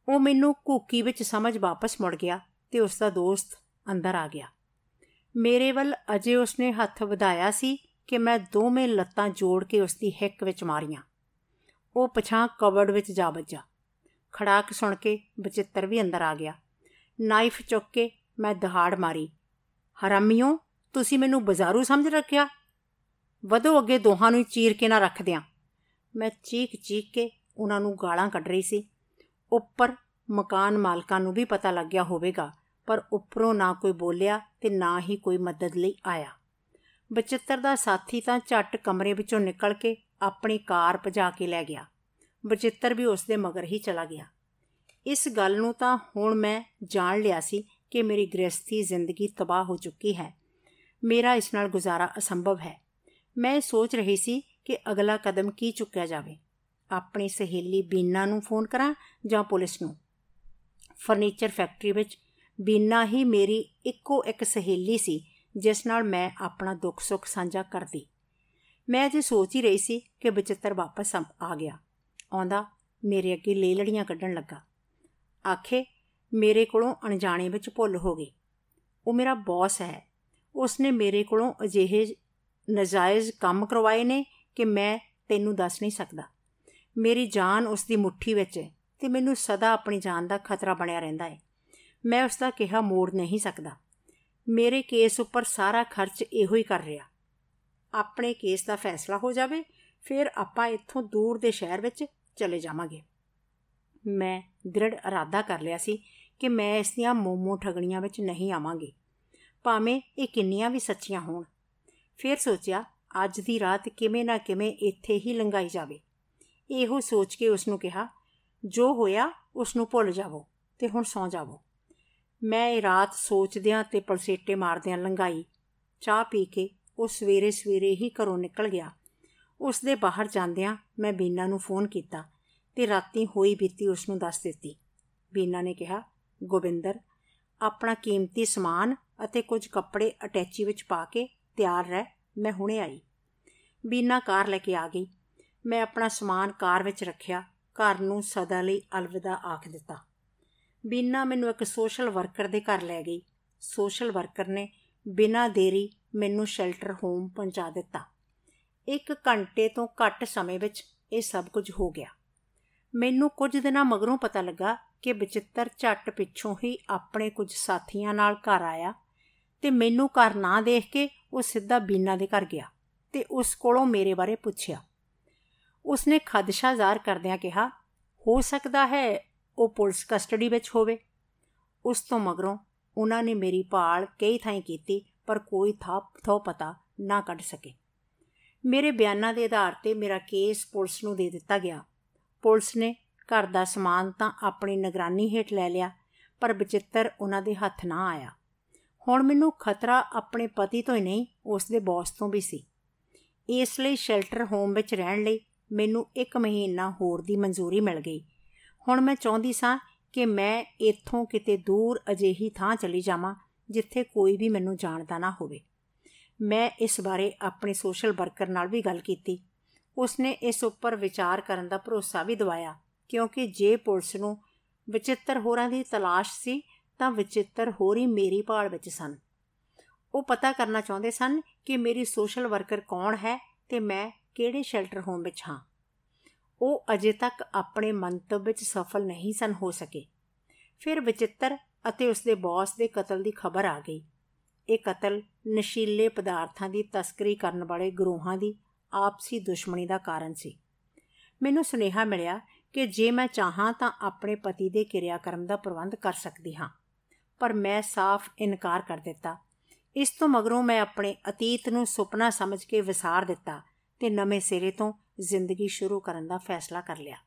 ਉਹ ਮੈਨੂੰ ਕੂਕੀ ਵਿੱਚ ਸਮਝ ਵਾਪਸ ਮੁੜ ਗਿਆ ਤੇ ਉਸ ਦਾ ਦੋਸਤ ਅੰਦਰ ਆ ਗਿਆ। ਮੇਰੇ ਵੱਲ ਅਜੇ ਉਸਨੇ ਹੱਥ ਵਧਾਇਆ ਸੀ ਕਿ ਮੈਂ ਦੋਵੇਂ ਲੱਤਾਂ ਜੋੜ ਕੇ ਉਸ ਦੀ ਹਿੱਕ ਵਿੱਚ ਮਾਰੀਆਂ। ਉਹ ਪਛਾਂ ਕਵਰਡ ਵਿੱਚ ਜਾ ਵੱਜਾ। ਖੜਾਕ ਸੁਣ ਕੇ ਬਚਿੱਤਰ ਵੀ ਅੰਦਰ ਆ ਗਿਆ। ਨਾਈਫ ਚੁੱਕ ਕੇ ਮੈਂ ਦਹਾੜ ਮਾਰੀ। ਹਰਾਮੀਓ, ਤੁਸੀਂ ਮੈਨੂੰ ਬਾਜ਼ਾਰੂ ਸਮਝ ਰੱਖਿਆ? ਵਧੋ ਅੱਗੇ ਦੋਹਾਂ ਨੂੰ ਚੀਰ ਕੇ ਨਾ ਰੱਖ ਦਿਆਂ। ਮੈਂ ਚੀਕ ਚੀਕ ਕੇ ਉਹਨਾਂ ਨੂੰ ਗਾਲਾਂ ਕੱਢ ਰਹੀ ਸੀ। ਉੱਪਰ ਮਕਾਨ ਮਾਲਕਾਂ ਨੂੰ ਵੀ ਪਤਾ ਲੱਗ ਗਿਆ ਹੋਵੇਗਾ, ਪਰ ਉੱਪਰੋਂ ਨਾ ਕੋਈ ਬੋਲਿਆ ਤੇ ਨਾ ਹੀ ਕੋਈ ਮਦਦ ਲਈ ਆਇਆ। ਬਚਿੱਤਰ ਦਾ ਸਾਥੀ ਤਾਂ ਝੱਟ ਕਮਰੇ ਵਿੱਚੋਂ ਨਿਕਲ ਕੇ ਆਪਣੀ ਕਾਰ ਭਜਾ ਕੇ ਲੈ ਗਿਆ। ਬਚਿੱਤਰ ਵੀ ਉਸ ਦੇ ਮਗਰ ਹੀ ਚਲਾ ਗਿਆ। ਇਸ ਗੱਲ ਨੂੰ ਤਾਂ ਹੁਣ ਮੈਂ ਜਾਣ ਲਿਆ ਸੀ ਕਿ ਮੇਰੀ ਗ੍ਰਸਥੀ ਜ਼ਿੰਦਗੀ ਤਬਾਹ ਹੋ ਚੁੱਕੀ ਹੈ। ਮੇਰਾ ਇਸ ਨਾਲ ਗੁਜ਼ਾਰਾ ਅਸੰਭਵ ਹੈ। ਮੈਂ ਸੋਚ ਰਹੀ ਸੀ ਕਿ ਅਗਲਾ ਕਦਮ ਕੀ ਚੁੱਕਿਆ ਜਾਵੇ। ਆਪਣੀ ਸਹੇਲੀ ਬੀਨਾ ਨੂੰ ਫੋਨ ਕਰਾਂ ਜਾਂ ਪੁਲਿਸ ਨੂੰ? ਫਰਨੀਚਰ ਫੈਕਟਰੀ ਵਿੱਚ ਬੀਨਾ ਹੀ ਮੇਰੀ ਇੱਕੋ ਇੱਕ ਸਹੇਲੀ ਸੀ, ਜਿਸ ਨਾਲ ਮੈਂ ਆਪਣਾ ਦੁੱਖ ਸੁੱਖ ਸਾਂਝਾ ਕਰਦੀ। ਮੈਂ ਅਜੇ ਸੋਚ ਹੀ ਰਹੀ ਸੀ ਕਿ ਬਚਿੱਤਰ ਵਾਪਸ ਆ ਗਿਆ। ਆਉਂਦਾ ਮੇਰੇ ਅੱਗੇ ਲੈ ਲੜੀਆਂ ਕੱਢਣ ਲੱਗਾ। ਆਖੇ, ਮੇਰੇ ਕੋਲੋਂ ਅਣਜਾਣੇ ਵਿੱਚ ਭੁੱਲ ਹੋ ਗਈ ਉਹ ਮੇਰਾ ਬੌਸ ਹੈ। ਉਸਨੇ ਮੇਰੇ ਕੋਲੋਂ ਅਜਿਹੇ ਨਜਾਇਜ਼ ਕੰਮ ਕਰਵਾਏ ਨੇ ਕਿ ਮੈਂ ਤੈਨੂੰ ਦੱਸ ਨਹੀਂ ਸਕਦਾ। ਮੇਰੀ ਜਾਨ ਉਸ ਦੀ ਮੁਠੀ ਵਿੱਚ ਹੈ ਤੇ ਮੈਨੂੰ ਸਦਾ ਆਪਣੀ ਜਾਨ ਦਾ ਖਤਰਾ ਬਣਿਆ ਰਹਿੰਦਾ ਹੈ। ਮੈਂ ਉਸ ਦਾ ਕਿਹਾ ਮੋੜ ਨਹੀਂ ਸਕਦਾ। ਮੇਰੇ ਕੇਸ ਉੱਪਰ ਸਾਰਾ ਖਰਚ ਇਹੋ ਹੀ ਕਰ ਰਿਹਾ। ਆਪਣੇ ਕੇਸ ਦਾ ਫੈਸਲਾ ਹੋ ਜਾਵੇ, ਫਿਰ ਆਪਾਂ ਇੱਥੋਂ ਦੂਰ ਦੇ ਸ਼ਹਿਰ ਵਿੱਚ ਚਲੇ ਜਾਵਾਂਗੇ। ਮੈਂ ਦ੍ਰਿੜ ਇਰਾਦਾ ਕਰ ਲਿਆ ਸੀ ਕਿ ਮੈਂ ਇਸ ਦੀਆਂ ਮੋਮੋ ਠਗਣੀਆਂ ਵਿੱਚ ਨਹੀਂ ਆਵਾਂਗੀ। ਭਾਵੇਂ ਇਹ ਕਿੰਨੀਆਂ ਵੀ ਸੱਚੀਆਂ ਹੋਣ ਫਿਰ ਸੋਚਿਆ, ਅੱਜ ਦੀ ਰਾਤ ਕਿਵੇਂ ਨਾ ਕਿਵੇਂ ਇੱਥੇ ਹੀ ਲੰਘਾਈ ਜਾਵੇ। ਇਹੋ ਸੋਚ ਕੇ ਉਸ ਨੂੰ ਕਿਹਾ, ਜੋ ਹੋਇਆ ਉਸ ਨੂੰ ਭੁੱਲ ਜਾਵੋ ਤੇ ਹੁਣ ਸੌ ਜਾਵੋ। ਮੈਂ ਇਹ ਰਾਤ ਸੋਚਦਿਆਂ ਤੇ ਪਲਸੇਟੇ ਮਾਰਦਿਆਂ ਲੰਘਾਈ। ਚਾਹ ਪੀ ਕੇ ਉਹ ਸਵੇਰੇ ਸਵੇਰੇ ਹੀ ਘਰੋਂ ਨਿਕਲ ਗਿਆ। ਉਸ ਦੇ ਬਾਹਰ ਜਾਂਦਿਆਂ ਮੈਂ ਬੀਨਾ ਨੂੰ ਫੋਨ ਕੀਤਾ ਤੇ ਰਾਤੀ ਹੋਈ ਬੀਤੀ ਉਸ ਨੂੰ ਦੱਸ ਦਿੱਤੀ। ਬੀਨਾ ਨੇ ਕਿਹਾ, ਗੋਬਿੰਦਰ, ਆਪਣਾ ਕੀਮਤੀ ਸਮਾਨ ਅਤੇ ਕੁਝ ਕੱਪੜੇ ਅਟੈਚੀ ਵਿੱਚ ਪਾ ਕੇ ਤਿਆਰ ਰਹਿ, ਮੈਂ ਹੁਣੇ ਆਈ। ਬੀਨਾ ਕਾਰ ਲੈ ਕੇ ਆ ਗਈ। ਮੈਂ ਆਪਣਾ ਸਮਾਨ ਕਾਰ ਵਿੱਚ ਰੱਖਿਆ, ਘਰ ਨੂੰ ਸਦਾ ਲਈ ਅਲਵਿਦਾ ਆਖ ਦਿੱਤਾ। ਬੀਨਾ ਮੈਨੂੰ ਇੱਕ ਸੋਸ਼ਲ ਵਰਕਰ ਦੇ ਘਰ ਲੈ ਗਈ। ਸੋਸ਼ਲ ਵਰਕਰ ਨੇ ਬਿਨਾਂ ਦੇਰੀ ਮੈਨੂੰ ਸ਼ੈਲਟਰ ਹੋਮ ਪਹੁੰਚਾ ਦਿੱਤਾ। ਇੱਕ ਘੰਟੇ ਤੋਂ ਘੱਟ ਸਮੇਂ ਵਿੱਚ ਇਹ ਸਭ ਕੁਝ ਹੋ ਗਿਆ। ਮੈਨੂੰ ਕੁਝ ਦਿਨਾਂ ਮਗਰੋਂ ਪਤਾ ਲੱਗਾ ਕਿ ਬਚਿੱਤਰ ਝੱਟ ਪਿੱਛੋਂ ਹੀ ਆਪਣੇ ਕੁਝ ਸਾਥੀਆਂ ਨਾਲ ਘਰ ਆਇਆ ਤੇ ਮੈਨੂੰ ਘਰ ਨਾ ਦੇਖ ਕੇ ਉਹ ਸਿੱਧਾ ਬੀਨਾ ਦੇ ਘਰ ਗਿਆ ਤੇ ਉਸ ਕੋਲੋਂ ਮੇਰੇ ਬਾਰੇ ਪੁੱਛਿਆ। ਉਸਨੇ ਖਦਸ਼ਾ ਜ਼ਾਹਰ ਕਰਦਿਆਂ ਕਿਹਾ, ਹੋ ਸਕਦਾ ਹੈ ਉਹ ਪੁਲਿਸ ਕਸਟਡੀ ਵਿੱਚ ਹੋਵੇ। ਉਸ ਤੋਂ ਮਗਰੋਂ ਉਹਨਾਂ ਨੇ ਮੇਰੀ ਭਾਲ ਕਈ ਥਾਈਂ ਕੀਤੀ, ਪਰ ਕੋਈ ਥਾਪ ਥੋ ਪਤਾ ਨਾ ਕੱਢ ਸਕੇ। ਮੇਰੇ ਬਿਆਨਾਂ ਦੇ ਆਧਾਰ ਤੇ ਮੇਰਾ ਕੇਸ ਪੁਲਿਸ ਨੂੰ ਦੇ ਦਿੱਤਾ ਗਿਆ। ਪੁਲਿਸ ਨੇ ਘਰ ਦਾ ਸਮਾਨ ਤਾਂ ਆਪਣੀ ਨਿਗਰਾਨੀ ਹੇਠ ਲੈ ਲਿਆ, ਪਰ ਬਚਿੱਤਰ ਉਹਨਾਂ ਦੇ ਹੱਥ ਨਾ ਆਇਆ। ਹੁਣ ਮੈਨੂੰ ਖਤਰਾ ਆਪਣੇ ਪਤੀ ਤੋਂ ਹੀ ਨਹੀਂ, ਉਸ ਦੇ ਬੌਸ ਤੋਂ ਵੀ ਸੀ। ਇਸ ਲਈ ਸ਼ੈਲਟਰ ਹੋਮ ਵਿੱਚ ਰਹਿਣ ਲਈ ਮੈਨੂੰ 1 ਮਹੀਨਾ ਹੋਰ ਦੀ ਮਨਜ਼ੂਰੀ ਮਿਲ ਗਈ। ਹੁਣ ਮੈਂ ਚਾਹੁੰਦੀ ਸਾਂ ਕਿ ਮੈਂ ਇੱਥੋਂ ਕਿਤੇ ਦੂਰ ਅਜਿਹੀ ਥਾਂ ਚਲੀ ਜਾਵਾਂ, ਜਿੱਥੇ ਕੋਈ ਵੀ ਮੈਨੂੰ ਜਾਣਦਾ ਨਾ ਹੋਵੇ। ਮੈਂ ਇਸ ਬਾਰੇ ਆਪਣੇ ਸੋਸ਼ਲ ਵਰਕਰ ਨਾਲ ਵੀ ਗੱਲ ਕੀਤੀ। ਉਸਨੇ ਇਸ ਉੱਪਰ ਵਿਚਾਰ ਕਰਨ ਦਾ ਭਰੋਸਾ ਵੀ ਦਿਵਾਇਆ, ਕਿਉਂਕਿ ਜੇ ਪੁਲਿਸ ਨੂੰ ਵਿਚਿੱਤਰ ਹੋਰਾਂ ਦੀ ਤਲਾਸ਼ ਸੀ ਤਾਂ ਵਿਚਿੱਤਰ ਹੋਰੀ ਮੇਰੀ ਭਾਲ ਵਿੱਚ ਸਨ। ਉਹ ਪਤਾ ਕਰਨਾ ਚਾਹੁੰਦੇ ਸਨ ਕਿ ਮੇਰੀ ਸੋਸ਼ਲ ਵਰਕਰ ਕੌਣ ਹੈ ਤੇ ਮੈਂ ਕਿਹੜੇ ਸ਼ੈਲਟਰ ਹੋਮ ਵਿੱਚ ਹਾਂ। ਉਹ ਅਜੇ ਤੱਕ ਆਪਣੇ ਮੰਤਵ ਵਿੱਚ ਸਫਲ ਨਹੀਂ ਸਨ ਹੋ ਸਕੇ। ਫਿਰ ਵਿਚਿੱਤਰ ਅਤੇ ਉਸ ਦੇ ਬੌਸ ਦੇ ਕਤਲ ਦੀ ਖਬਰ ਆ ਗਈ। ਇਹ ਕਤਲ ਨਸ਼ੀਲੇ ਪਦਾਰਥਾਂ ਦੀ ਤਸਕਰੀ ਕਰਨ ਵਾਲੇ ਗਰੋਹਾਂ ਦੀ ਆਪਸੀ ਦੁਸ਼ਮਣੀ ਦਾ ਕਾਰਨ ਸੀ। ਮੈਨੂੰ ਸੁਨੇਹਾ ਮਿਲਿਆ ਕਿ ਜੇ ਮੈਂ ਚਾਹਾਂ ਤਾਂ ਆਪਣੇ ਪਤੀ ਦੇ ਕਿਰਿਆਕਰਮ ਦਾ ਪ੍ਰਬੰਧ ਕਰ ਸਕਦੀ ਹਾਂ। ਪਰ ਮੈਂ ਸਾਫ਼ ਇਨਕਾਰ ਕਰ ਦਿੱਤਾ। ਇਸ ਤੋਂ ਮਗਰੋਂ ਮੈਂ ਆਪਣੇ ਅਤੀਤ ਨੂੰ ਸੁਪਨਾ ਸਮਝ ਕੇ ਵਿਸਾਰ ਦਿੱਤਾ ਤੇ ਨਵੇਂ ਸਿਰੇ ਤੋਂ ਜ਼ਿੰਦਗੀ ਸ਼ੁਰੂ ਕਰਨ ਦਾ ਫੈਸਲਾ ਕਰ ਲਿਆ।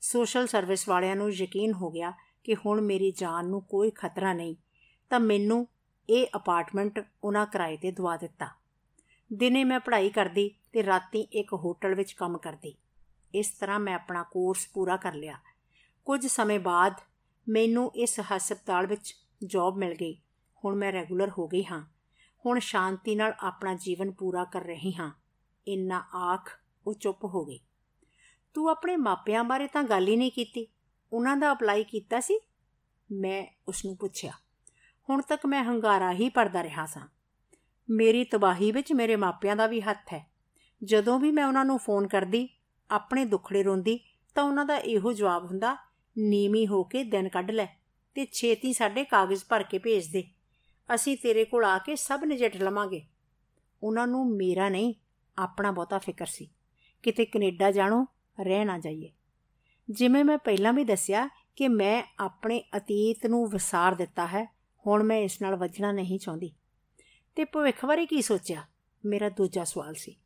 ਸੋਸ਼ਲ ਸਰਵਿਸ ਵਾਲਿਆਂ ਨੂੰ ਯਕੀਨ ਹੋ ਗਿਆ ਕਿ ਹੁਣ ਮੇਰੀ ਜਾਨ ਨੂੰ ਕੋਈ ਖਤਰਾ ਨਹੀਂ, ਤਾਂ ਮੈਨੂੰ ਇਹ ਅਪਾਰਟਮੈਂਟ ਉਹਨਾਂ ਕਿਰਾਏ ਤੇ ਦਵਾ ਦਿੱਤਾ। ਦਿਨੇ ਮੈਂ ਪੜ੍ਹਾਈ ਕਰਦੀ ਤੇ ਰਾਤੀ ਇੱਕ ਹੋਟਲ ਵਿੱਚ ਕੰਮ ਕਰਦੀ। ਇਸ ਤਰ੍ਹਾਂ ਮੈਂ ਆਪਣਾ ਕੋਰਸ ਪੂਰਾ ਕਰ ਲਿਆ। ਕੁਝ ਸਮੇਂ ਬਾਅਦ ਮੈਨੂੰ ਇਸ ਹਸਪਤਾਲ ਵਿੱਚ ਜੌਬ ਮਿਲ ਗਈ। ਹੁਣ ਮੈਂ ਰੈਗੂਲਰ ਹੋ ਗਈ ਹਾਂ। ਹੁਣ ਸ਼ਾਂਤੀ ਨਾਲ ਆਪਣਾ ਜੀਵਨ ਪੂਰਾ ਕਰ ਰਹੀ ਹਾਂ। ਇੰਨਾ ਆਖ ਉਹ ਚੁੱਪ ਹੋ ਗਈ। ਤੂੰ ਆਪਣੇ ਮਾਪਿਆਂ ਬਾਰੇ ਤਾਂ ਗੱਲ ਹੀ ਨਹੀਂ ਕੀਤੀ। ਉਹਨਾਂ ਦਾ ਅਪਲਾਈ ਕੀਤਾ ਸੀ? ਮੈਂ ਉਸ ਨੂੰ ਪੁੱਛਿਆ। ਹੁਣ ਤੱਕ ਮੈਂ ਹੰਗਾਰਾ ਹੀ ਪਰਦਾ ਰਿਹਾ ਸਾਂ। ਮੇਰੀ ਤਬਾਹੀ ਵਿੱਚ ਮੇਰੇ ਮਾਪਿਆਂ ਦਾ ਵੀ ਹੱਥ ਹੈ। ਜਦੋਂ ਵੀ ਮੈਂ ਉਹਨਾਂ ਨੂੰ ਫੋਨ ਕਰਦੀ, ਆਪਣੇ ਦੁੱਖੜੇ ਰੋਂਦੀ, ਤਾਂ ਉਹਨਾਂ ਦਾ ਇਹੋ ਜਵਾਬ ਹੁੰਦਾ, ਨੀਵੀਂ ਹੋ ਕੇ ਦਿਨ ਕੱਢ ਲੈ। ਤੇ ਛੇਤੀ ਸਾਡੇ ਕਾਗਜ਼ ਭਰ ਕੇ ਭੇਜ ਦੇ। ਅਸੀਂ ਤੇਰੇ ਕੋਲ ਆ ਕੇ ਸਭ ਨਜਿੱਠ ਲਵਾਂਗੇ। ਉਹਨਾਂ ਨੂੰ ਮੇਰਾ ਨਹੀਂ, ਆਪਣਾ ਬਹੁਤਾ ਫਿਕਰ ਸੀ। ਕਿਤੇ ਕੈਨੇਡਾ ਜਾਣੋ, ਰਹਿ ਨਾ ਜਾਈਏ। ਜਿਵੇਂ ਮੈਂ ਪਹਿਲਾਂ ਵੀ ਦੱਸਿਆ ਕਿ ਮੈਂ ਆਪਣੇ ਅਤੀਤ ਨੂੰ ਵਿਸਾਰ ਦਿੱਤਾ ਹੈ, ਹੁਣ ਮੈਂ ਇਸ ਨਾਲ ਵੱਜਣਾ ਨਹੀਂ ਚਾਹੁੰਦੀ। ਤੇ ਭਵਿੱਖ ਬਾਰੇ ਕੀ ਸੋਚਿਆ? ਮੇਰਾ ਦੂਜਾ ਸਵਾਲ ਸੀ।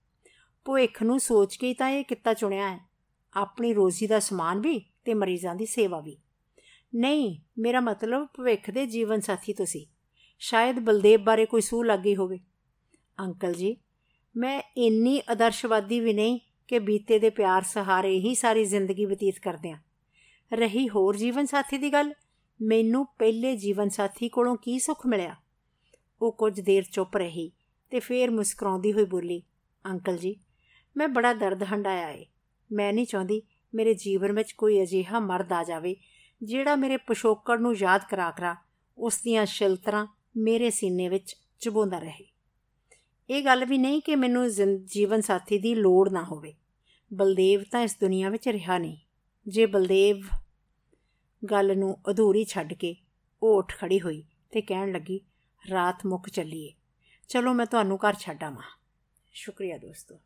ਭਵਿੱਖ ਨੂੰ ਸੋਚ ਕੇ ਤਾਂ ਇਹ ਕਿੱਤਾ ਚੁਣਿਆ ਹੈ। ਆਪਣੀ ਰੋਜ਼ੀ ਦਾ ਸਮਾਨ ਵੀ ਤੇ ਮਰੀਜ਼ਾਂ ਦੀ ਸੇਵਾ ਵੀ। ਨਹੀਂ, ਮੇਰਾ ਮਤਲਬ ਭਵਿੱਖ ਦੇ ਜੀਵਨ ਸਾਥੀ ਤੁਸੀਂ। ਸ਼ਾਇਦ ਬਲਦੇਵ ਬਾਰੇ ਕੋਈ ਸੂਹ ਲੱਗੀ ਹੋਵੇ। ਅੰਕਲ ਜੀ, ਮੈਂ ਇੰਨੀ ਆਦਰਸ਼ਵਾਦੀ ਵੀ ਨਹੀਂ ਕਿ ਬੀਤੇ ਦੇ ਪਿਆਰ ਸਹਾਰੇ ਹੀ ਸਾਰੀ ਜ਼ਿੰਦਗੀ ਬਤੀਤ ਕਰਦੇ ਆ। ਰਹੀ ਹੋਰ ਜੀਵਨ ਸਾਥੀ ਦੀ ਗੱਲ, ਮੈਨੂੰ ਪਹਿਲੇ ਜੀਵਨ ਸਾਥੀ ਕੋਲੋਂ ਕੀ ਸੁੱਖ ਮਿਲਿਆ? ਉਹ ਕੁਝ ਦੇਰ ਚੁੱਪ ਰਹੀ ਤੇ ਫੇਰ ਮੁਸਕਰਾਉਂਦੀ ਹੋਈ ਬੋਲੀ, ਅੰਕਲ ਜੀ, ਮੈਂ ਬੜਾ ਦਰਦ ਹੰਡਾਇਆ ਏ। ਮੈਂ ਨਹੀਂ ਚਾਹੁੰਦੀ ਮੇਰੇ ਜੀਵਨ ਵਿੱਚ ਕੋਈ ਅਜੀਹਾ ਮਰਦ ਆ ਜਾਵੇ ਜਿਹੜਾ ਮੇਰੇ ਪਿਸ਼ੋਕੜ ਨੂੰ ਯਾਦ ਕਰਾ ਕਰਾ ਉਸ ਦੀਆਂ ਸ਼ਿਲਤਰਾਂ ਮੇਰੇ ਸੀਨੇ ਵਿੱਚ ਚੁਬੋਂਦਾ ਰਹੇ। ਇਹ ਗੱਲ ਵੀ ਨਹੀਂ ਕਿ ਮੈਨੂੰ ਜੀਵਨ ਸਾਥੀ ਦੀ ਲੋੜ ਨਾ ਹੋਵੇ। ਬਲਦੇਵ ਤਾਂ ਇਸ ਦੁਨੀਆ ਵਿੱਚ ਰਿਹਾ ਨਹੀਂ। ਜੇ ਬਲਦੇਵ ਗੱਲ ਨੂੰ ਅਧੂਰੀ ਛੱਡ ਕੇ ਉਹ ਉੱਠ ਖੜੀ ਹੋਈ ਤੇ ਕਹਿਣ ਲੱਗੀ, ਰਾਤ ਮੁੱਕ ਚੱਲੀਏ। ਚਲੋ ਮੈਂ ਤੁਹਾਨੂੰ ਘਰ ਛੱਡਾਂ ਸ਼ੁਕਰੀਆ ਦੋਸਤੋ।